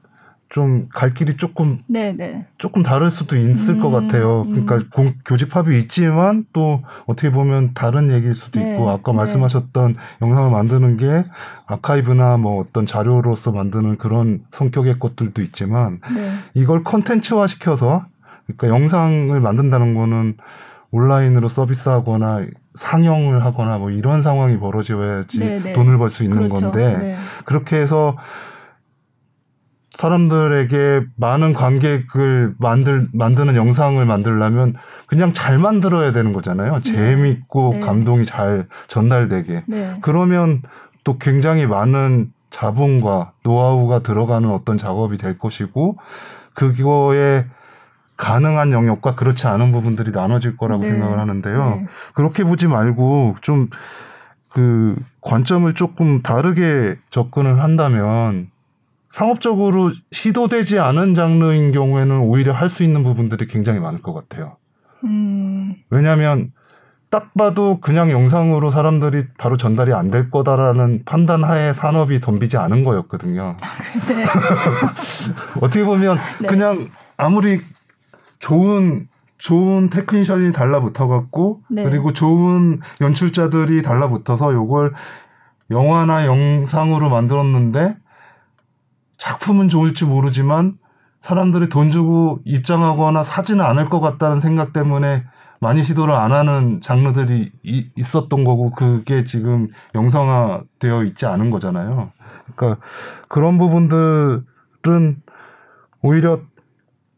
좀 갈 길이 조금 네, 네. 조금 다를 수도 있을 음, 것 같아요. 그러니까 음. 공- 교집합이 있지만 또 어떻게 보면 다른 얘기일 수도 네, 있고 아까 네. 말씀하셨던 영상을 만드는 게 아카이브나 뭐 어떤 자료로서 만드는 그런 성격의 것들도 있지만 네. 이걸 컨텐츠화 시켜서 그러니까 영상을 만든다는 거는 온라인으로 서비스하거나 상영을 하거나 뭐 이런 상황이 벌어져야지 네, 네. 돈을 벌 수 있는 그렇죠. 건데 네. 그렇게 해서 사람들에게 많은 관객을 만들 만드는 영상을 만들려면 그냥 잘 만들어야 되는 거잖아요. 재밌고 네. 감동이 잘 전달되게. 네. 그러면 또 굉장히 많은 자본과 노하우가 들어가는 어떤 작업이 될 것이고 그거에 가능한 영역과 그렇지 않은 부분들이 나눠질 거라고 네. 생각을 하는데요. 네. 그렇게 보지 말고 좀그 관점을 조금 다르게 접근을 한다면 상업적으로 시도되지 않은 장르인 경우에는 오히려 할 수 있는 부분들이 굉장히 많을 것 같아요. 음, 왜냐하면 딱 봐도 그냥 영상으로 사람들이 바로 전달이 안 될 거다라는 판단 하에 산업이 덤비지 않은 거였거든요. 네. 어떻게 보면 네. 그냥 아무리 좋은 좋은 테크니션이 달라붙어 갖고 네. 그리고 좋은 연출자들이 달라붙어서 요걸 영화나 영상으로 만들었는데 작품은 좋을지 모르지만 사람들이 돈 주고 입장하거나 사지는 않을 것 같다는 생각 때문에 많이 시도를 안 하는 장르들이 이- 있었던 거고 그게 지금 영상화 되어 있지 않은 거잖아요. 그러니까 그런 부분들은 오히려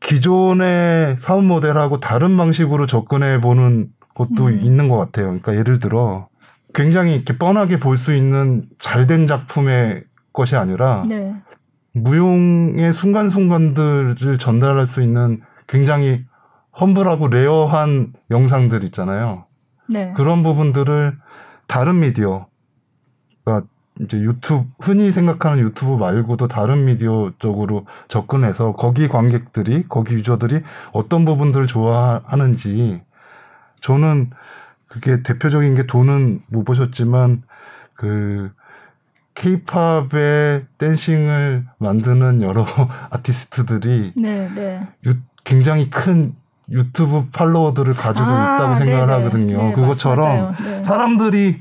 기존의 사업 모델하고 다른 방식으로 접근해 보는 것도 음. 있는 것 같아요. 그러니까 예를 들어 굉장히 이렇게 뻔하게 볼 수 있는 잘된 작품의 것이 아니라 네. 무용의 순간순간들을 전달할 수 있는 굉장히 humble하고 rare한 영상들 있잖아요. 네. 그런 부분들을 다른 미디어, 그러니까 이제 유튜브, 흔히 생각하는 유튜브 말고도 다른 미디어 쪽으로 접근해서 거기 관객들이, 거기 유저들이 어떤 부분들을 좋아하는지 저는 그게 대표적인 게 돈은 못 보셨지만 그 케이팝의 댄싱을 만드는 여러 아티스트들이 네. 네. 유- 굉장히 큰 유튜브 follower들을 가지고 아, 있다고 생각을 네네. 하거든요. 네, 그것처럼. 네. 사람들이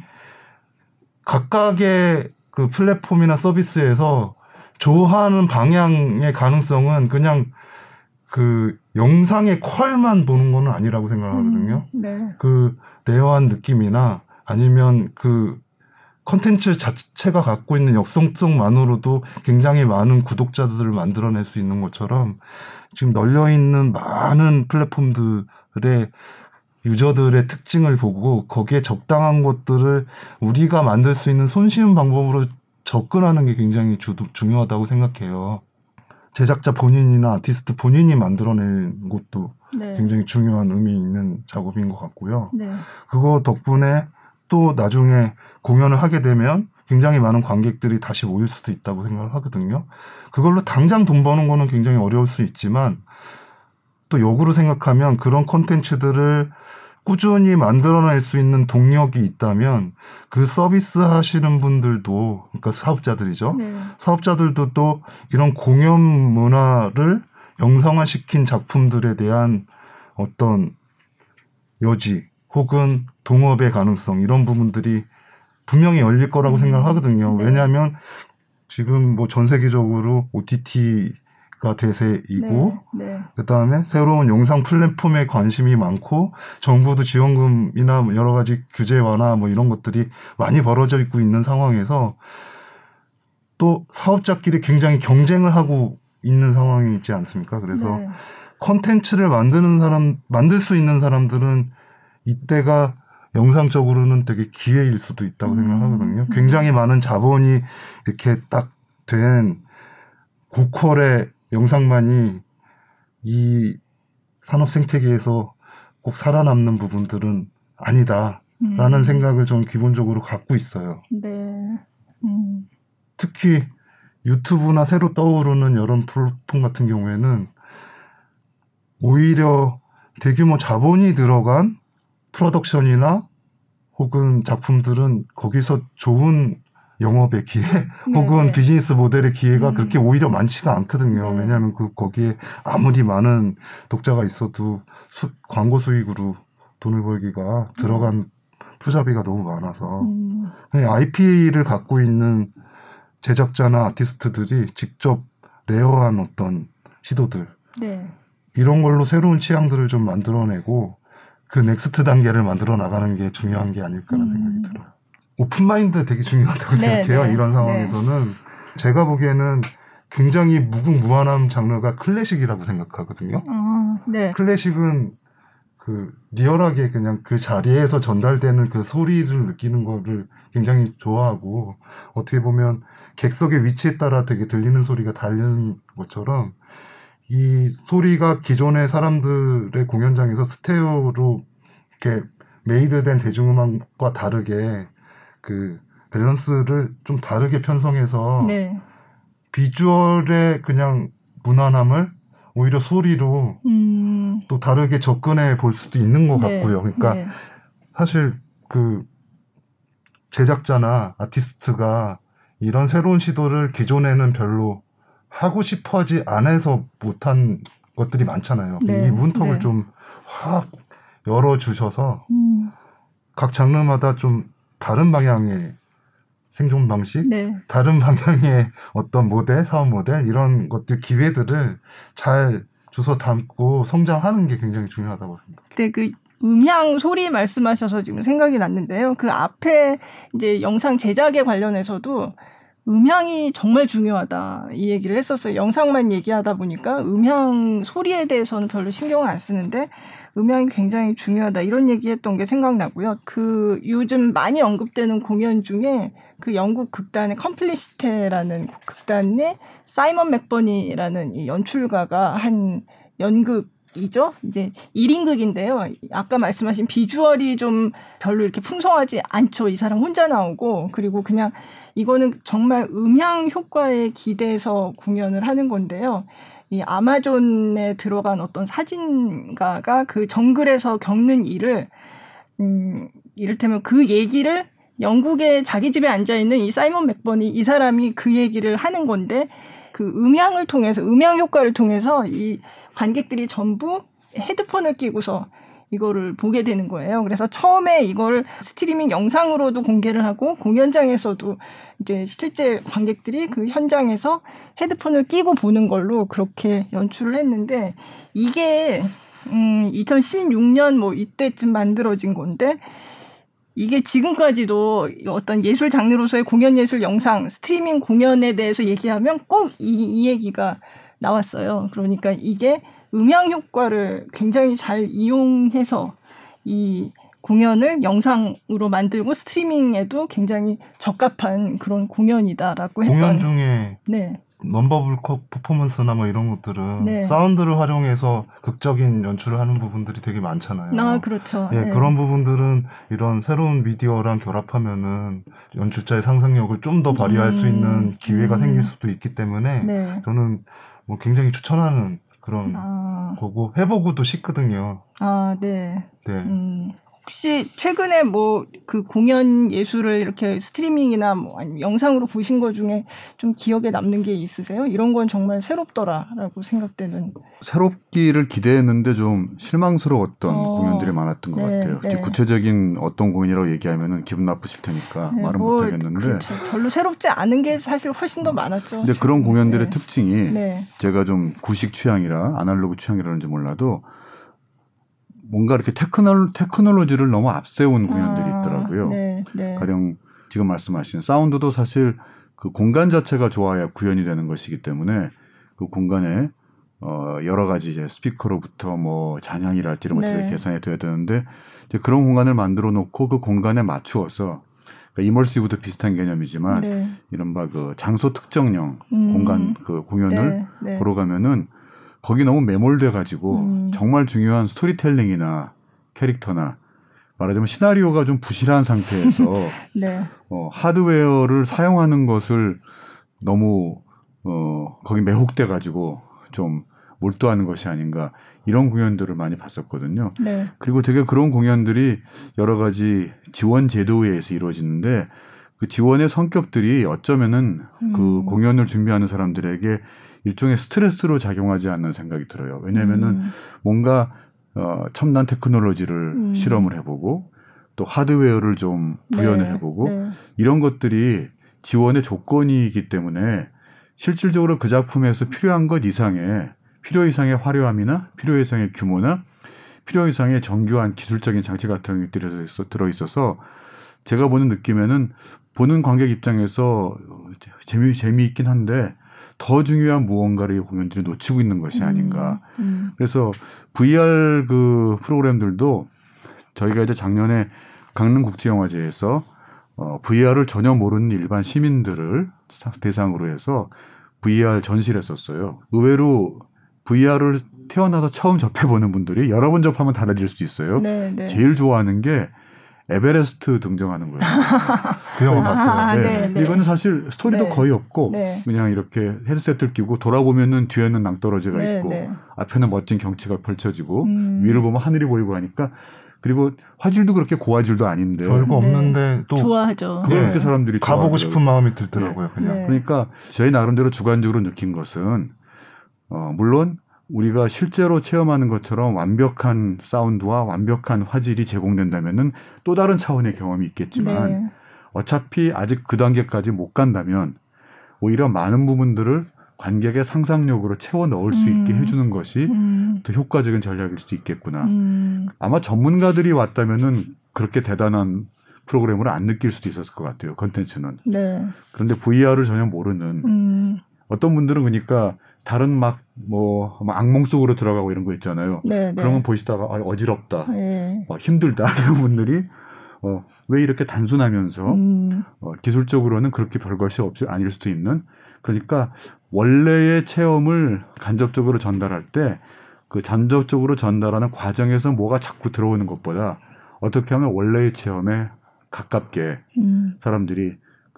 각각의 그 플랫폼이나 서비스에서 좋아하는 방향의 가능성은 그냥 그 영상의 퀄만 보는 거는 아니라고 생각하거든요. 음, 네. 그 rare한 느낌이나 아니면 그 컨텐츠 자체가 갖고 있는 역성성만으로도 굉장히 많은 구독자들을 만들어낼 수 있는 것처럼 지금 널려 있는 많은 플랫폼들의 유저들의 특징을 보고 거기에 적당한 것들을 우리가 만들 수 있는 손쉬운 방법으로 접근하는 게 굉장히 주, 중요하다고 생각해요. 제작자 본인이나 아티스트 본인이 만들어낸 것도 네. 굉장히 중요한 의미 있는 작업인 것 같고요. 네. 그거 덕분에 또 나중에 공연을 하게 되면 굉장히 많은 관객들이 다시 모일 수도 있다고 생각을 하거든요. 그걸로 당장 돈 버는 거는 굉장히 어려울 수 있지만 또 역으로 생각하면 그런 콘텐츠들을 꾸준히 만들어낼 수 있는 동력이 있다면 그 서비스 하시는 분들도 그러니까 사업자들이죠. 네. 사업자들도 또 이런 공연 문화를 영상화시킨 작품들에 대한 어떤 여지 혹은 동업의 가능성 이런 부분들이 분명히 열릴 거라고 음. 생각하거든요. 네. 왜냐하면 지금 뭐 전 세계적으로 OTT가 대세이고 네. 네. 그다음에 새로운 영상 플랫폼에 관심이 많고 정부도 지원금이나 뭐 여러 가지 규제 완화 뭐 이런 것들이 많이 벌어져 있고 있는 상황에서 또 사업자끼리 굉장히 경쟁을 하고 있는 상황이 있지 않습니까? 그래서 네. 컨텐츠를 만드는 사람 만들 수 있는 사람들은 이때가 영상적으로는 되게 기회일 수도 있다고 음. 생각하거든요. 굉장히 많은 자본이 이렇게 딱 된 고퀄의 영상만이 이 산업 생태계에서 꼭 살아남는 부분들은 아니다라는 음. 생각을 좀 기본적으로 갖고 있어요. 네. 음. 특히 유튜브나 새로 떠오르는 여러 플랫폼 같은 경우에는 오히려 대규모 자본이 들어간 프로덕션이나 혹은 작품들은 거기서 좋은 영업의 기회 혹은 네. 비즈니스 모델의 기회가 음. 그렇게 오히려 많지가 않거든요. 네. 왜냐하면 그 거기에 아무리 많은 독자가 있어도 수- 광고 수익으로 돈을 벌기가 들어간 투자비가 너무 많아서 음. 그냥 IP를 갖고 있는 제작자나 아티스트들이 직접 rare한 어떤 시도들 네. 이런 걸로 새로운 취향들을 좀 만들어내고 그 next 단계를 만들어 나가는 게 중요한 게 아닐까라는 음. 생각이 들어요. open mind 되게 중요하다고 네, 생각해요. 네, 이런 상황에서는 제가 보기에는 굉장히 무궁무한한 장르가 클래식이라고 생각하거든요. 아, 네. 클래식은 그 real하게 그냥 그 자리에서 전달되는 그 소리를 느끼는 거를 굉장히 좋아하고 어떻게 보면 객석의 위치에 따라 되게 들리는 소리가 다른 것처럼 이 소리가 기존의 사람들의 공연장에서 스테레오로 이렇게 made된 대중음악과 다르게 그 밸런스를 좀 다르게 편성해서 네. 비주얼의 그냥 무난함을 오히려 소리로 음. 또 다르게 접근해 볼 수도 있는 것 네. 같고요. 그러니까 네. 사실 그 제작자나 아티스트가 이런 새로운 시도를 기존에는 별로 하고 싶어 하지 않아서 못한 것들이 많잖아요. 네. 이 문턱을 네. 좀확 열어주셔서 음. 각 장르마다 좀 다른 방향의 생존 방식, 네. 다른 방향의 어떤 모델, 사업 모델 이런 것들 기회들을 잘 주워 담고 성장하는 게 굉장히 중요하다고 생각합니다. 그때 그 음향 소리 말씀하셔서 지금 생각이 났는데요. 그 앞에 이제 영상 제작에 관련해서도 음향이 정말 중요하다 이 얘기를 했었어요. 영상만 얘기하다 보니까 음향 소리에 대해서는 별로 신경을 안 쓰는데 음향이 굉장히 중요하다 이런 얘기했던 게 생각나고요. 그 요즘 많이 언급되는 공연 중에 그 영국 극단의 컴플리시테라는 극단의 사이먼 맥버니라는 이 연출가가 한 연극 이죠. 이제 1인극인데요. 아까 말씀하신 비주얼이 좀 별로 이렇게 풍성하지 않죠. 이 사람 혼자 나오고 그리고 그냥 이거는 정말 음향 효과에 기대서 공연을 하는 건데요. 이 아마존에 들어간 어떤 사진가가 그 정글에서 겪는 일을 음 이를테면 그 얘기를 영국에 자기 집에 앉아 있는 이 사이먼 맥버니 이 사람이 그 얘기를 하는 건데 그 음향을 통해서 음향 효과를 통해서 이 관객들이 전부 헤드폰을 끼고서 이거를 보게 되는 거예요. 그래서 처음에 이걸 스트리밍 영상으로도 공개를 하고 공연장에서도 이제 실제 관객들이 그 현장에서 헤드폰을 끼고 보는 걸로 그렇게 연출을 했는데 이게 음 2016년 뭐 이때쯤 만들어진 건데 이게 지금까지도 어떤 예술 장르로서의 공연 예술 영상 스트리밍 공연에 대해서 얘기하면 꼭이 이 얘기가 나왔어요. 그러니까 이게 음향 효과를 굉장히 잘 이용해서 이 공연을 영상으로 만들고 스트리밍에도 굉장히 적합한 그런 공연이다라고 했던 공연 중에 네. 넘버블 컷 퍼포먼스나 뭐 이런 것들은 네. 사운드를 활용해서 극적인 연출을 하는 부분들이 되게 많잖아요. 아, 그렇죠. 예, 네. 그런 부분들은 이런 새로운 미디어랑 결합하면은 연출자의 상상력을 좀 더 발휘할 수 음, 있는 기회가 음. 생길 수도 있기 때문에 네. 저는 뭐 굉장히 추천하는 그런 아, 아, 거고 해보고도 쉽거든요. 아, 네. 네. 음, 혹시 최근에 뭐 그 공연 예술을 이렇게 스트리밍이나 뭐 아니면 영상으로 보신 것 중에 좀 기억에 남는 게 있으세요? 이런 건 정말 새롭더라라고 생각되는. 새롭기를 기대했는데 좀 실망스러웠던 어, 공연들이 많았던 것 네, 같아요. 네. 구체적인 어떤 공연이라고 얘기하면은 기분 나쁘실 테니까 네, 말은 뭐, 못하겠는데. 그렇죠. 별로 새롭지 않은 게 사실 훨씬 더 많았죠. 근데 그런 공연들의 네. 특징이 네. 제가 좀 구식 취향이라 아날로그 취향이라는지 몰라도 뭔가 이렇게 테크놀, 테크놀로지를 너무 앞세운 공연들이 아, 있더라고요. 네, 네. 가령 지금 말씀하신 사운드도 사실 그 공간 자체가 좋아야 구현이 되는 것이기 때문에 그 공간에 어 여러 가지 이제 스피커로부터 뭐 잔향이랄지 이런 것들이 네. 계산이 돼야 되는데 이제 그런 공간을 만들어 놓고 그 공간에 맞추어서 그러니까 이멀시브도 비슷한 개념이지만 네. 이른바 그 장소 특정형 음. 공간 그 공연을 네, 네. 보러 가면은 거기 너무 매몰돼 가지고 음. 정말 중요한 스토리텔링이나 캐릭터나 말하자면 시나리오가 좀 부실한 상태에서 네. 어, 하드웨어를 사용하는 것을 너무 어, 거기 매혹돼 가지고 좀 몰두하는 것이 아닌가 이런 공연들을 많이 봤었거든요. 네. 그리고 되게 그런 공연들이 여러 가지 지원 제도에 의해서 이루어지는데 그 지원의 성격들이 어쩌면은 그 음. 공연을 준비하는 사람들에게 일종의 스트레스로 작용하지 않는 생각이 들어요. 왜냐면은 음. 뭔가 어, 첨단 테크놀로지를 음. 실험을 해보고 또 하드웨어를 좀 구현을 네, 해보고 네. 이런 것들이 지원의 조건이기 때문에 실질적으로 그 작품에서 필요한 것 이상의 필요 이상의 화려함이나 필요 이상의 규모나 필요 이상의 정교한 기술적인 장치 같은 것들이 들어 있어- 들어있어서 제가 보는 느낌에는 보는 관객 입장에서 재미 재미있긴 한데 더 중요한 무언가를 이 공연들이 놓치고 있는 것이 아닌가. 음. 그래서 VR 그 프로그램들도 저희가 이제 작년에 강릉국제영화제에서 어, VR을 전혀 모르는 일반 시민들을 사- 대상으로 해서 VR 전시를 했었어요. 의외로 VR을 태어나서 처음 접해보는 분들이 여러 번 접하면 달라질 수 있어요. 네, 네. 제일 좋아하는 게 에베레스트 등장하는 거예요. 그 영화 아, 봤어요. 네, 네. 이거는 사실 스토리도 네. 거의 없고 네. 그냥 이렇게 헤드셋을 끼고 돌아보면은 뒤에는 낭떠러지가 네, 있고 네. 앞에는 멋진 경치가 펼쳐지고 음. 위를 보면 하늘이 보이고 하니까 그리고 화질도 그렇게 고화질도 아닌데 별거 네. 없는데 또 좋아하죠. 그걸 네. 그렇게 사람들이 가보고 좋아하더라고요. 싶은 마음이 들더라고요. 그냥. 네. 그러니까 저희 나름대로 주관적으로 느낀 것은 어, 물론 우리가 실제로 체험하는 것처럼 완벽한 사운드와 완벽한 화질이 제공된다면은 또 다른 차원의 경험이 있겠지만 네. 어차피 아직 그 단계까지 못 간다면 오히려 많은 부분들을 관객의 상상력으로 채워 넣을 수 있게 음. 해주는 것이 음. 더 효과적인 전략일 수도 있겠구나. 음. 아마 전문가들이 왔다면은 그렇게 대단한 프로그램을 안 느낄 수도 있었을 것 같아요. 컨텐츠는. 네. 그런데 VR을 전혀 모르는 음. 어떤 분들은 그러니까 다른 막 뭐 악몽 속으로 들어가고 이런 거 있잖아요. 네, 네. 그러면 보시다가 아, 어지럽다, 네. 어, 힘들다 이런 분들이 어, 왜 이렇게 단순하면서 음. 어, 기술적으로는 그렇게 별 것이 없지 아닐 수도 있는 그러니까 원래의 체험을 간접적으로 전달할 때 그 간접적으로 전달하는 과정에서 뭐가 자꾸 들어오는 것보다 어떻게 하면 원래의 체험에 가깝게 음. 사람들이 그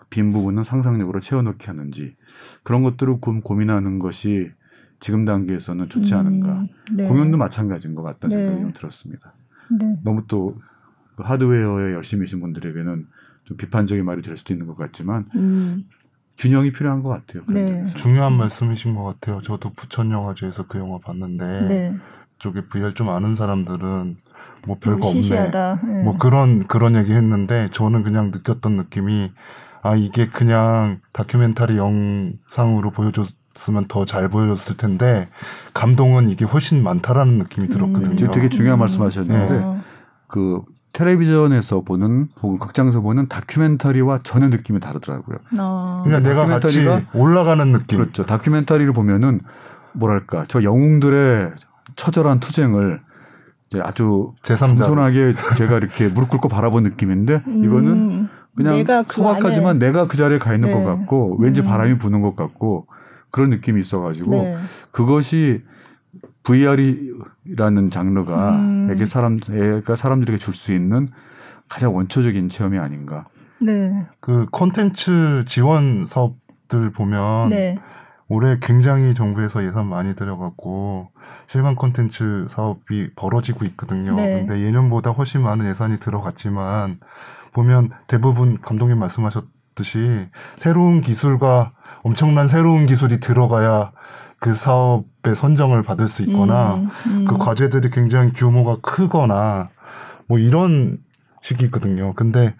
빈 부분은 상상력으로 채워넣게 하는지 그런 것들을 고, 고민하는 것이 지금 단계에서는 좋지 않은가. 음. 네. 공연도 마찬가지인 것 같다는 네. 생각이 좀 들었습니다. 네. 너무 또그 하드웨어에 열심히신 분들에게는 좀 비판적인 말이 될 수도 있는 것 같지만 음. 균형이 필요한 것 같아요. 그런 네. 중요한 말씀이신 것 같아요. 저도 부천 영화제에서 그 영화 봤는데 네. 쪽에 VR 좀 아는 사람들은 뭐 별거 없네. 시시하다. 네. 뭐 그런 그런 얘기 했는데 저는 그냥 느꼈던 느낌이 아 이게 그냥 다큐멘터리 영상으로 보여줬으면 더 잘 보여줬을 텐데 감동은 이게 훨씬 많다라는 느낌이 들었거든요. 음. 지금 되게 중요한 음. 말씀하셨는데 어. 그 텔레비전에서 보는 혹은 극장에서 보는 다큐멘터리와 전혀 느낌이 다르더라고요. 어. 그냥 내가 같이 올라가는 느낌. 그렇죠. 다큐멘터리를 보면은 뭐랄까 저 영웅들의 처절한 투쟁을 아주 제3자. 겸손하게 제가 이렇게 무릎 꿇고 바라본 느낌인데 이거는 음. 그냥 내가 그 소박하지만 안에- 내가 그 자리에 가 있는 네. 것 같고 왠지 음. 바람이 부는 것 같고 그런 느낌이 있어가지고 네. 그것이 VR이라는 장르가 음. 에게 사람 애가 사람들에게 줄 수 있는 가장 원초적인 체험이 아닌가. 네. 그 콘텐츠 지원 사업들 보면 네. 올해 굉장히 정부에서 예산 많이 들여갖고 실감 콘텐츠 사업이 벌어지고 있거든요. 네. 근데 예년보다 훨씬 많은 예산이 들어갔지만 보면 대부분 감독님 말씀하셨듯이 새로운 기술과 엄청난 새로운 기술이 들어가야 그 사업의 선정을 받을 수 있거나 음, 음. 그 과제들이 굉장히 규모가 크거나 뭐 이런 식이거든요. 근데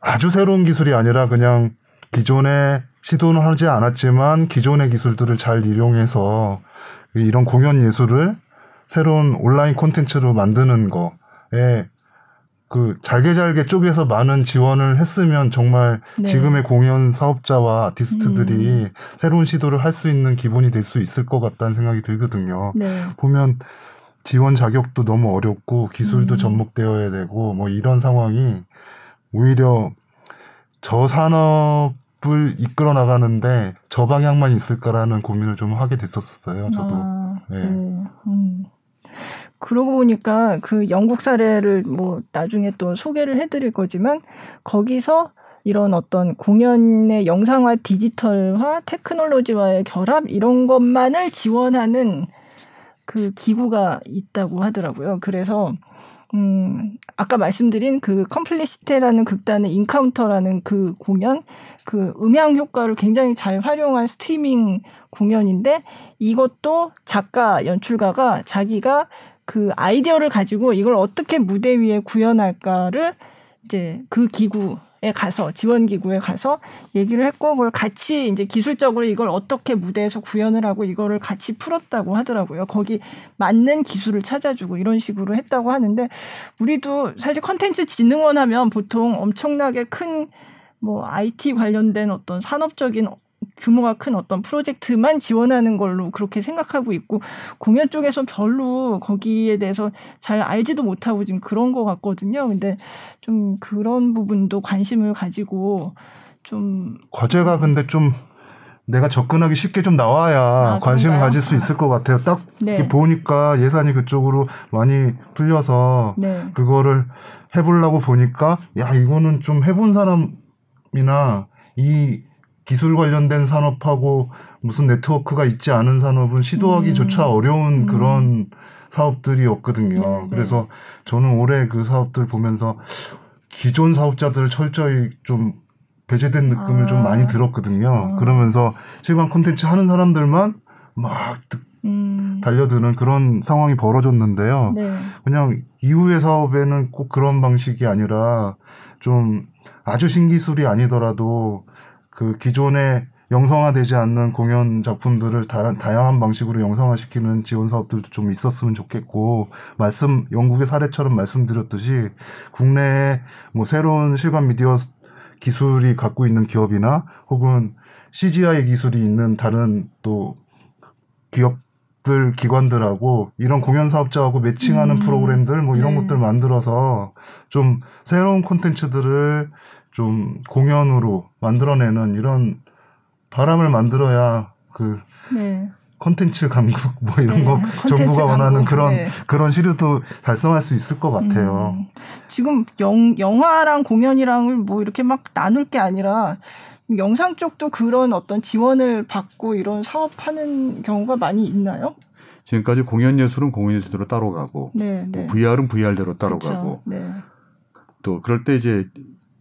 아주 새로운 기술이 아니라 그냥 기존에 시도는 하지 않았지만 기존의 기술들을 잘 이용해서 이런 공연 예술을 새로운 온라인 콘텐츠로 만드는 거에 그 잘게 잘게 쪼개서 많은 지원을 했으면 정말 네. 지금의 공연 사업자와 아티스트들이 새로운 시도를 할 수 있는 기본이 될 수 있을 것 같다는 생각이 들거든요. 네. 보면 지원 자격도 너무 어렵고 기술도 음. 접목되어야 되고 뭐 이런 상황이 오히려 저 산업을 이끌어 나가는데 저 방향만 있을까라는 고민을 좀 하게 됐었어요. 저도. 아, 네. 네. 음. 그러고 보니까 그 영국 사례를 뭐 나중에 또 소개를 해드릴 거지만 거기서 이런 어떤 공연의 영상화, 디지털화, 테크놀로지와의 결합 이런 것만을 지원하는 그 기구가 있다고 하더라고요. 그래서 음, 아까 말씀드린 그 Complicité라는 극단의 Encounter라는 그 공연, 그 음향 효과를 굉장히 잘 활용한 스트리밍 공연인데 이것도 작가, 연출가가 자기가 그 아이디어를 가지고 이걸 어떻게 무대 위에 구현할까를 이제 그 기구에 가서 지원 기구에 가서 얘기를 했고 그걸 같이 이제 기술적으로 이걸 어떻게 무대에서 구현을 하고 이거를 같이 풀었다고 하더라고요. 거기 맞는 기술을 찾아주고 이런 식으로 했다고 하는데 우리도 사실 컨텐츠 진흥원 하면 보통 엄청나게 큰 뭐 IT 관련된 어떤 산업적인 규모가 큰 어떤 프로젝트만 지원하는 걸로 그렇게 생각하고 있고 공연 쪽에서 별로 거기에 대해서 잘 알지도 못하고 지금 그런 것 같거든요. 근데 좀 그런 부분도 관심을 가지고 좀 과제가 근데 좀 내가 접근하기 쉽게 좀 나와야 아, 관심을? 가질 수 있을 것 같아요. 딱 네. 보니까 예산이 그쪽으로 많이 풀려서 네. 그거를 해보려고 보니까 야 이거는 좀 해본 사람 이나 이 기술 관련된 산업하고 무슨 네트워크가 있지 않은 산업은 시도하기조차 음. 어려운 음. 그런 사업들이었거든요. 네, 네. 그래서 저는 올해 그 사업들 보면서 기존 사업자들을 철저히 좀 배제된 느낌을 아. 좀 많이 들었거든요. 아. 그러면서 실감 콘텐츠 하는 사람들만 막 음. 달려드는 그런 상황이 벌어졌는데요. 네. 그냥 이후의 사업에는 꼭 그런 방식이 아니라 좀 아주 신기술이 아니더라도 그 기존에 영상화되지 않는 공연 작품들을 다, 다양한 방식으로 영상화시키는 지원 사업들도 좀 있었으면 좋겠고 말씀 영국의 사례처럼 말씀드렸듯이 국내에 뭐 새로운 실감 미디어 기술이 갖고 있는 기업이나 혹은 CGI 기술이 있는 다른 또 기업들 기관들하고 이런 공연 사업자하고 매칭하는 음. 프로그램들 뭐 이런 네. 것들 만들어서 좀 새로운 콘텐츠들을 좀 공연으로 만들어내는 이런 바람을 만들어야 그 네. 콘텐츠 강국 뭐 이런 네, 거 정부가 원하는 강국, 그런 네. 그런 시류도 달성할 수 있을 것 같아요. 음, 지금 영, 영화랑 공연이랑을 뭐 이렇게 막 나눌 게 아니라 영상 쪽도 그런 어떤 지원을 받고 이런 사업하는 경우가 많이 있나요? 지금까지 공연 예술은 공연 예술대로 따로 가고 네, 네. VR은 VR대로 따로 그쵸. 가고 네, 또 그럴 때 이제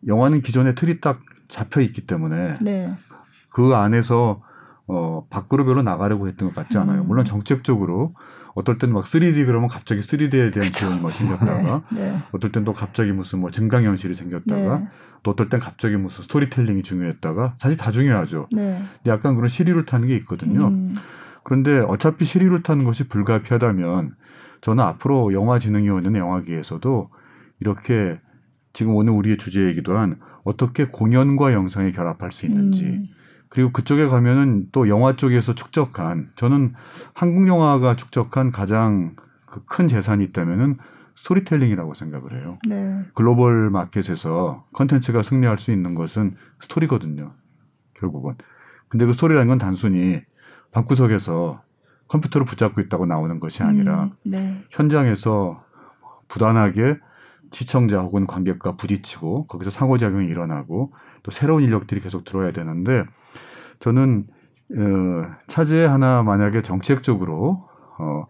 영화는 기존에 틀이 딱 잡혀 있기 때문에 네, 그 안에서 어 밖으로 별로 나가려고 했던 것 같지 않아요. 음. 물론 정책적으로 어떨 때는 막 3D 그러면 갑자기 3D에 대한 기용이 생겼다가 네, 네, 어떨 땐 또 갑자기 무슨 뭐 증강현실이 생겼다가 네, 또 어떨 땐 갑자기 무슨 스토리텔링이 중요했다가 사실 다 중요하죠. 네. 근데 약간 그런 시리를 타는 게 있거든요. 음, 그런데 어차피 시리를 타는 것이 불가피하다면 저는 앞으로 영화진흥위원회나 영화계에서도 이렇게 지금 오늘 우리의 주제이기도 한 어떻게 공연과 영상을 결합할 수 있는지 음, 그리고 그쪽에 가면은 또 영화 쪽에서 축적한 저는 한국 영화가 축적한 가장 그 큰 재산이 있다면은 스토리텔링이라고 생각을 해요. 네, 글로벌 마켓에서 컨텐츠가 승리할 수 있는 것은 스토리거든요. 결국은. 근데 그 스토리라는 건 단순히 방구석에서 컴퓨터를 붙잡고 있다고 나오는 것이 아니라 음, 네, 현장에서 부단하게 시청자 혹은 관객과 부딪히고 거기서 상호작용이 일어나고 또 새로운 인력들이 계속 들어야 되는데 저는 어, 차제 하나 만약에 정책적으로 어,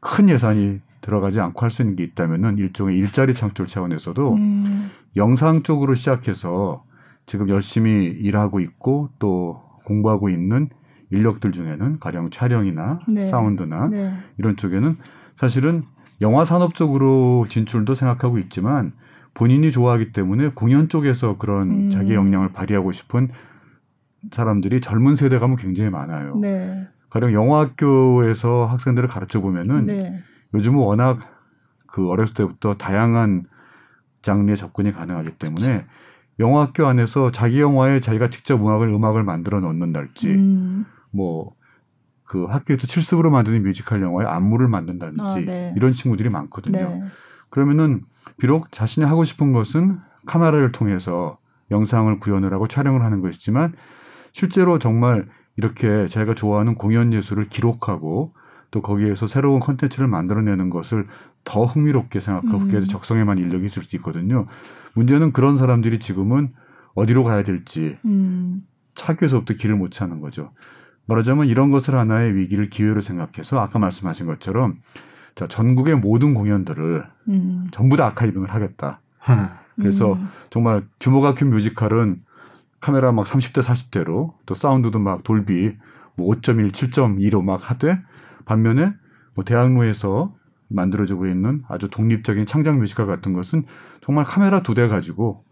큰 예산이 들어가지 않고 할 수 있는 게 있다면은 일종의 일자리 창출 차원에서도 음. 영상 쪽으로 시작해서 지금 열심히 일하고 있고 또 공부하고 있는 인력들 중에는 가령 촬영이나 네. 사운드나 네. 이런 쪽에는 사실은 영화 산업 쪽으로 진출도 생각하고 있지만 본인이 좋아하기 때문에 공연 쪽에서 그런 음. 자기 역량을 발휘하고 싶은 사람들이 젊은 세대 가면 굉장히 많아요. 네. 가령 영화학교에서 학생들을 가르쳐 보면은 네. 요즘은 워낙 그 어렸을 때부터 다양한 장르에 접근이 가능하기 때문에 영화학교 안에서 자기 영화에 자기가 직접 음악을 음악을 만들어 넣는달지 음. 뭐 그 학교에서 실습으로 만드는 뮤지컬 영화에 안무를 만든다든지 아, 네. 이런 친구들이 많거든요. 네. 그러면은 비록 자신이 하고 싶은 것은 카메라를 통해서 영상을 구현을 하고 촬영을 하는 것이지만 실제로 정말 이렇게 자기가 좋아하는 공연 예술을 기록하고 또 거기에서 새로운 컨텐츠를 만들어내는 것을 더 흥미롭게 생각하고 음. 그게 적성에 맞는 인력이 있을 수 있거든요. 문제는 그런 사람들이 지금은 어디로 가야 될지 음. 차교에서부터 길을 못 찾는 거죠. 말하자면 이런 것을 하나의 위기를 기회로 생각해서 아까 말씀하신 것처럼 자, 전국의 모든 공연들을 음. 전부 다 아카이빙을 하겠다. 그래서 음. 정말 규모가 큰 뮤지컬은 카메라 막 30대 40대로 또 사운드도 막 돌비 뭐 5.1, 7.2로 막 하되 반면에 뭐 대학로에서 만들어지고 있는 아주 독립적인 창작 뮤지컬 같은 것은 정말 카메라 두 대 가지고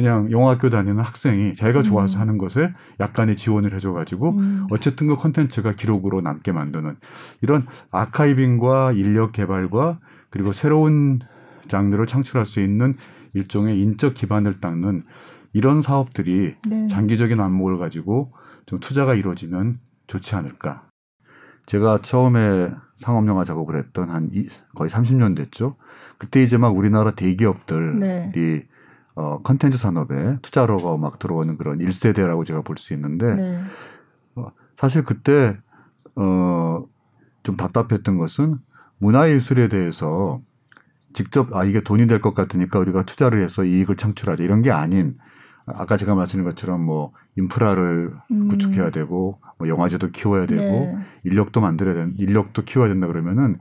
그냥 영화학교 다니는 학생이 자기가 좋아서 음. 하는 것에 약간의 지원을 해줘가지고 음. 어쨌든 그 컨텐츠가 기록으로 남게 만드는 이런 아카이빙과 인력 개발과 그리고 새로운 장르를 창출할 수 있는 일종의 인적 기반을 닦는 이런 사업들이 네. 장기적인 안목을 가지고 좀 투자가 이루어지면 좋지 않을까. 제가 처음에 상업영화 작업을 했던 한 이- 거의 30년 됐죠. 그때 이제 막 우리나라 대기업들이 네. 어, 컨텐츠 산업에 투자로가 막 들어오는 그런 1세대라고 제가 볼 수 있는데 네. 사실 그때 어, 좀 답답했던 것은 문화예술에 대해서 직접 아 이게 돈이 될 것 같으니까 우리가 투자를 해서 이익을 창출하자 이런 게 아닌 아까 제가 말씀드린 것처럼 뭐 인프라를 음. 구축해야 되고 뭐 영화제도 키워야 되고 네. 인력도 만들어야 된 인력도 키워야 된다 그러면은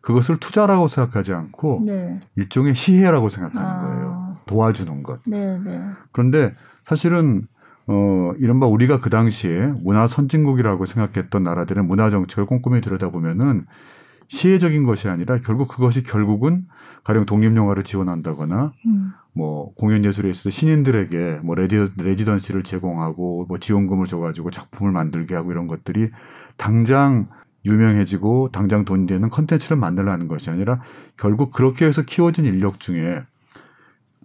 그것을 투자라고 생각하지 않고 네. 일종의 시혜라고 생각하는 아. 거예요. 도와주는 것. 네. 네. 그런데 사실은 어 이른바 우리가 그 당시에 문화 선진국이라고 생각했던 나라들은 문화 정책을 꼼꼼히 들여다보면은 시혜적인 것이 아니라 결국 그것이 결국은 가령 독립 영화를 지원한다거나 음. 뭐 공연 예술에 있어서 신인들에게 뭐 레지, 레지던시를 제공하고 뭐 지원금을 줘가지고 작품을 만들게 하고 이런 것들이 당장 유명해지고 당장 돈이 되는 컨텐츠를 만들라는 것이 아니라 결국 그렇게 해서 키워진 인력 중에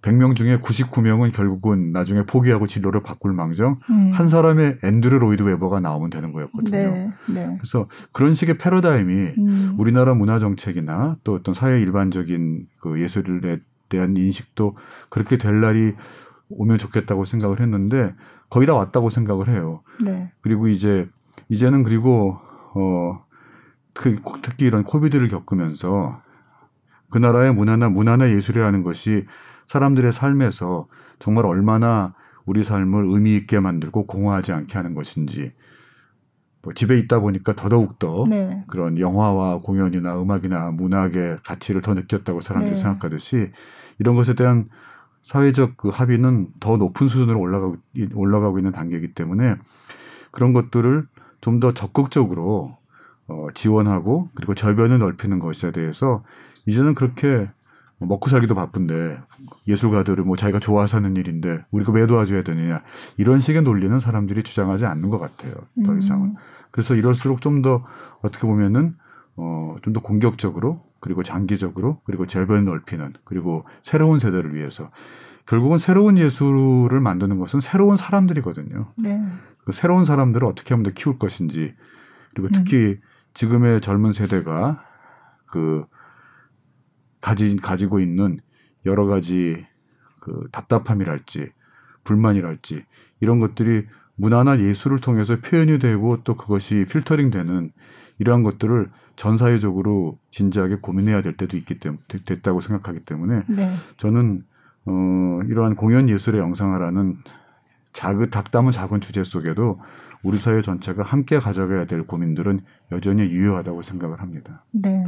100명 중에 99명은 결국은 나중에 포기하고 진로를 바꿀 망정 음. 한 사람의 앤드류 로이드 웨버가 나오면 되는 거였거든요. 네. 네. 그래서 그런 식의 패러다임이 음. 우리나라 문화 정책이나 또 어떤 사회 일반적인 그 예술에 대한 인식도 그렇게 될 날이 오면 좋겠다고 생각을 했는데 거의 다 왔다고 생각을 해요. 네. 그리고 이제 이제는 그리고 어 그, 특히 이런 코비드를 겪으면서 그 나라의 문화나 문화나 예술이라는 것이 사람들의 삶에서 정말 얼마나 우리 삶을 의미 있게 만들고 공허하지 않게 하는 것인지 뭐 집에 있다 보니까 더더욱 더 네. 그런 영화와 공연이나 음악이나 문학의 가치를 더 느꼈다고 사람들이 네. 생각하듯이 이런 것에 대한 사회적 그 합의는 더 높은 수준으로 올라가고, 올라가고 있는 단계이기 때문에 그런 것들을 좀 더 적극적으로 어, 지원하고 그리고 절변을 넓히는 것에 대해서 이제는 그렇게 먹고 살기도 바쁜데 예술가들을 뭐 자기가 좋아서 하는 일인데 우리가 왜 도와줘야 되느냐 이런 식의 논리는 사람들이 주장하지 않는 것 같아요. 더 이상은. 음. 그래서 이럴수록 좀 더 어떻게 보면은 어, 좀 더 공격적으로 그리고 장기적으로 그리고 절변을 넓히는 그리고 새로운 세대를 위해서 결국은 새로운 예술을 만드는 것은 새로운 사람들이거든요. 네. 그 새로운 사람들을 어떻게 하면 더 키울 것인지 그리고 특히 지금의 젊은 세대가 그 가지 가지고 있는 여러 가지 그 답답함이랄지 불만이랄지 이런 것들이 문화나 예술을 통해서 표현이 되고 또 그것이 필터링되는 이러한 것들을 전 사회적으로 진지하게 고민해야 될 때도 있기 때문에 됐다고 생각하기 때문에 네. 저는 어, 이러한 공연 예술의 영상화라는 작은 닭담은 작은 주제 속에도 우리 사회 전체가 함께 가져가야 될 고민들은 여전히 유효하다고 생각을 합니다. 네.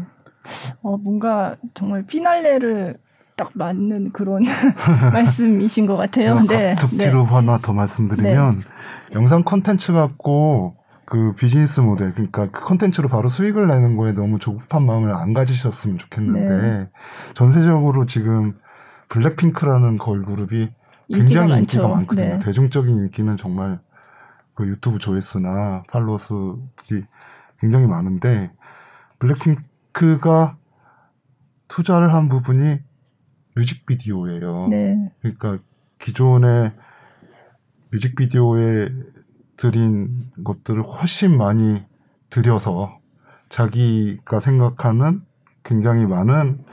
어, 뭔가 정말 피날레를 딱 맞는 그런 말씀이신 것 같아요. 네. 득피로 네. 하나 더 말씀드리면 네. 영상 콘텐츠 갖고 그 비즈니스 모델 그러니까 그 콘텐츠로 바로 수익을 내는 거에 너무 조급한 마음을 안 가지셨으면 좋겠는데 네. 전세적으로 지금 블랙핑크라는 걸그룹이 굉장히 인기가, 인기가 많거든요. 네. 대중적인 인기는 정말 그 유튜브 조회수나 팔로워수들이 굉장히 많은데 블랙핑크 가 투자를 한 부분이 뮤직비디오예요. 네. 그러니까 기존의 뮤직비디오에 들인 것들을 훨씬 많이 들여서 자기가 생각하는 굉장히 많은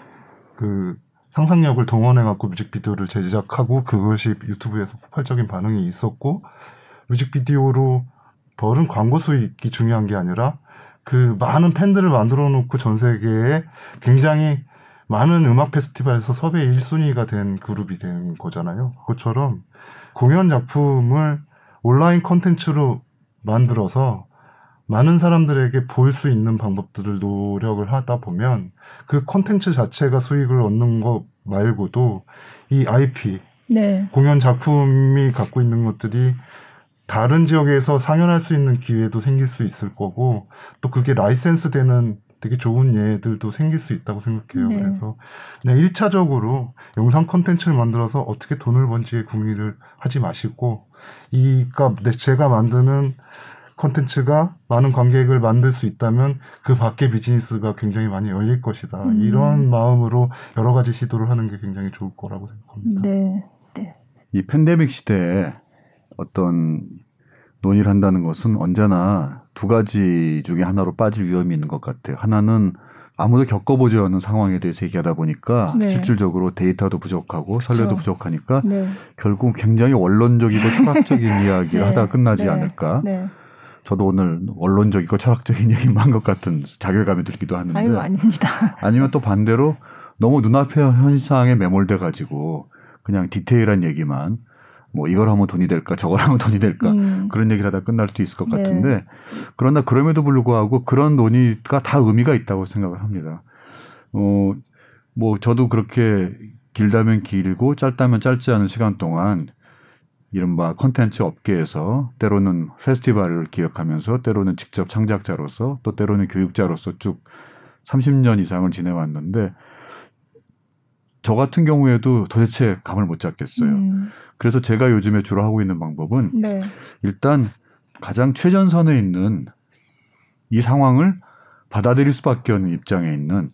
그 상상력을 동원해 갖고 뮤직비디오를 제작하고 그것이 유튜브에서 폭발적인 반응이 있었고 뮤직비디오로 벌은 광고 수익이 중요한 게 아니라 그 많은 팬들을 만들어 놓고 전 세계에 굉장히 많은 음악 페스티벌에서 섭외 1순위가 된 그룹이 된 거잖아요. 그것처럼 공연 작품을 온라인 컨텐츠로 만들어서 많은 사람들에게 보일 수 있는 방법들을 노력을 하다 보면 그 컨텐츠 자체가 수익을 얻는 것 말고도 이 IP 네. 공연 작품이 갖고 있는 것들이 다른 지역에서 상연할 수 있는 기회도 생길 수 있을 거고 또 그게 라이센스 되는 되게 좋은 예들도 생길 수 있다고 생각해요. 네. 그래서 그냥 1차적으로 영상 콘텐츠를 만들어서 어떻게 돈을 번지에 궁리를 하지 마시고 이가 제가 만드는 콘텐츠가 많은 관객을 만들 수 있다면 그 밖에 비즈니스가 굉장히 많이 열릴 것이다. 음. 이런 마음으로 여러 가지 시도를 하는 게 굉장히 좋을 거라고 생각합니다. 네. 네. 이 팬데믹 시대에 어떤 논의를 한다는 것은 언제나 두 가지 중에 하나로 빠질 위험이 있는 것 같아요. 하나는 아무도 겪어보지 않은 상황에 대해서 얘기하다 보니까 네. 실질적으로 데이터도 부족하고 그렇죠. 부족하니까 네. 결국 굉장히 원론적이고 철학적인 이야기를 네. 하다 끝나지 네. 않을까. 네. 저도 오늘 원론적이고 철학적인 얘기만 한 것 같은 자괴감이 들기도 하는데. 아유, 아닙니다. 아니면 또 반대로 너무 눈앞의 현상에 매몰돼 가지고 그냥 디테일한 얘기만 뭐 이걸 하면 돈이 될까 저걸 하면 돈이 될까 음. 그런 얘기를 하다 끝날 수도 있을 것 네. 같은데 그러나 그럼에도 불구하고 그런 논의가 다 의미가 있다고 생각을 합니다. 어, 뭐 저도 그렇게 길다면 길고 짧다면 짧지 않은 시간 동안 이른바 컨텐츠 업계에서 때로는 페스티벌을 기획하면서 때로는 직접 창작자로서 또 때로는 교육자로서 쭉 30년 이상을 지내왔는데 저 같은 경우에도 도대체 감을 못 잡겠어요. 음. 그래서 제가 요즘에 주로 하고 있는 방법은 네. 일단 가장 최전선에 있는 이 상황을 받아들일 수밖에 없는 입장에 있는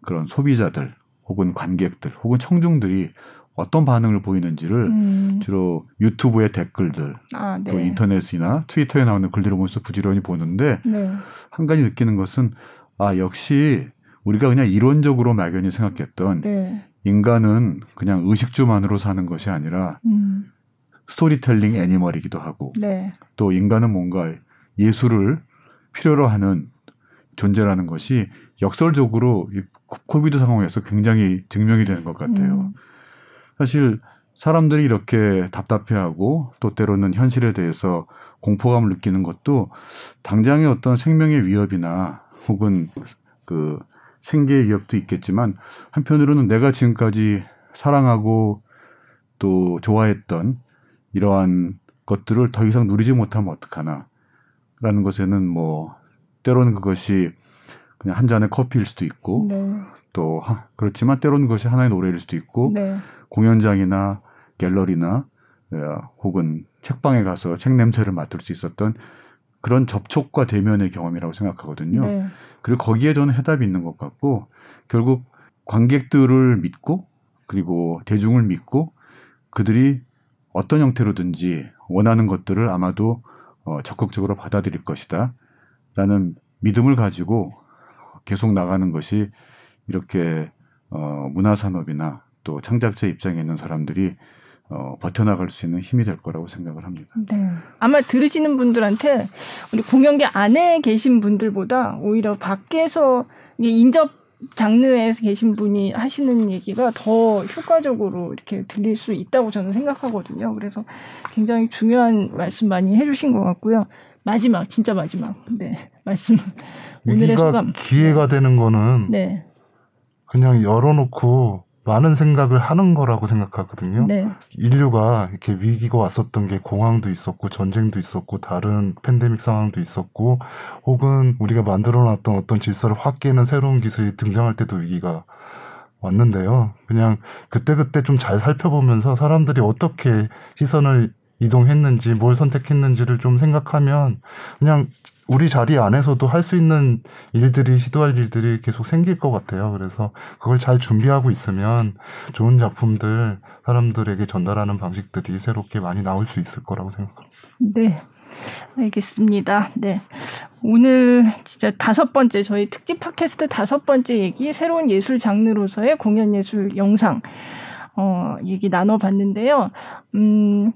그런 소비자들 혹은 관객들 혹은 청중들이 어떤 반응을 보이는지를 음. 주로 유튜브의 댓글들 아, 네. 또 인터넷이나 트위터에 나오는 글들을 보면서 부지런히 보는데 네. 한 가지 느끼는 것은 아 역시 우리가 그냥 이론적으로 막연히 생각했던 네. 인간은 그냥 의식주만으로 사는 것이 아니라 음. storytelling animal이기도 하고 네. 또 인간은 뭔가 예술을 필요로 하는 존재라는 것이 역설적으로 이 COVID 상황에서 굉장히 증명이 되는 것 같아요. 음. 사실 사람들이 이렇게 답답해하고 또 때로는 현실에 대해서 공포감을 느끼는 것도 당장의 어떤 생명의 위협이나 혹은 그 생계의 위협도 있겠지만 한편으로는 내가 지금까지 사랑하고 또 좋아했던 이러한 것들을 더 이상 누리지 못하면 어떡하나 라는 것에는 뭐 때로는 그것이 그냥 한 잔의 커피일 수도 있고 네. 또 하, 그렇지만 때로는 그것이 하나의 노래일 수도 있고 네. 공연장이나 갤러리나 어, 혹은 책방에 가서 책 냄새를 맡을 수 있었던 그런 접촉과 대면의 경험이라고 생각하거든요. 네. 그리고 거기에 저는 해답이 있는 것 같고 결국 관객들을 믿고 그리고 대중을 믿고 그들이 어떤 형태로든지 원하는 것들을 아마도 어, 적극적으로 받아들일 것이다. 라는 믿음을 가지고 계속 나가는 것이 이렇게 어, 문화산업이나 또 창작자 입장에 있는 사람들이 어, 버텨나갈 수 있는 힘이 될 거라고 생각을 합니다. 네. 아마 들으시는 분들한테 우리 공연계 안에 계신 분들보다 오히려 밖에서 인접 장르에 계신 분이 하시는 얘기가 더 효과적으로 이렇게 들릴 수 있다고 저는 생각하거든요. 그래서 굉장히 중요한 말씀 많이 해주신 것 같고요. 마지막 진짜 마지막 네 말씀 오늘의 소감 기회가 되는 거는 네 그냥 열어놓고 많은 생각을 하는 거라고 생각하거든요. 네. 인류가 이렇게 위기가 왔었던 게 공황도 있었고 전쟁도 있었고 다른 팬데믹 상황도 있었고 혹은 우리가 만들어놨던 어떤 질서를 확 깨는 새로운 기술이 등장할 때도 위기가 왔는데요. 그냥 그때그때 좀 잘 살펴보면서 사람들이 어떻게 시선을 이동했는지 뭘 선택했는지를 좀 생각하면 그냥 우리 자리 안에서도 할 수 있는 일들이 시도할 일들이 계속 생길 것 같아요. 그래서 그걸 잘 준비하고 있으면 좋은 작품들 사람들에게 전달하는 방식들이 새롭게 많이 나올 수 있을 거라고 생각합니다. 네. 알겠습니다. 네. 오늘 진짜 다섯 번째 저희 특집 팟캐스트 다섯 번째 얘기 새로운 예술 장르로서의 공연 예술 영상 어 얘기 나눠 봤는데요. 음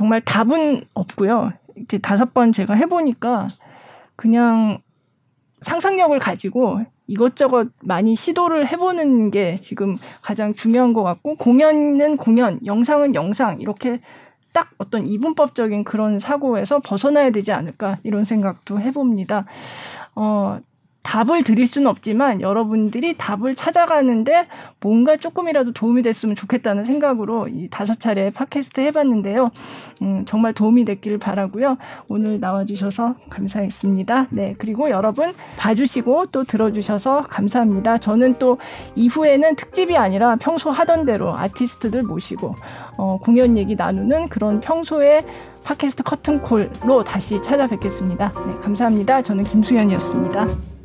정말 답은 없고요. 이제 다섯 번 제가 해 보니까 그냥 상상력을 가지고 이것저것 많이 시도를 해보는 게 지금 가장 중요한 것 같고 공연은 공연, 영상은 영상 이렇게 딱 어떤 이분법적인 그런 사고에서 벗어나야 되지 않을까 이런 생각도 해봅니다. 어, 답을 드릴 수는 없지만 여러분들이 답을 찾아가는데 뭔가 조금이라도 도움이 됐으면 좋겠다는 생각으로 이 다섯 차례 팟캐스트 해봤는데요. 음, 정말 도움이 됐기를 바라고요. 오늘 나와주셔서 감사했습니다. 네, 그리고 여러분 봐주시고 또 들어주셔서 감사합니다. 저는 또 이후에는 특집이 아니라 평소 하던 대로 아티스트들 모시고 어, 공연 얘기 나누는 그런 평소에 팟캐스트 커튼콜로 다시 찾아뵙겠습니다. 네, 감사합니다. 저는 김수현이었습니다.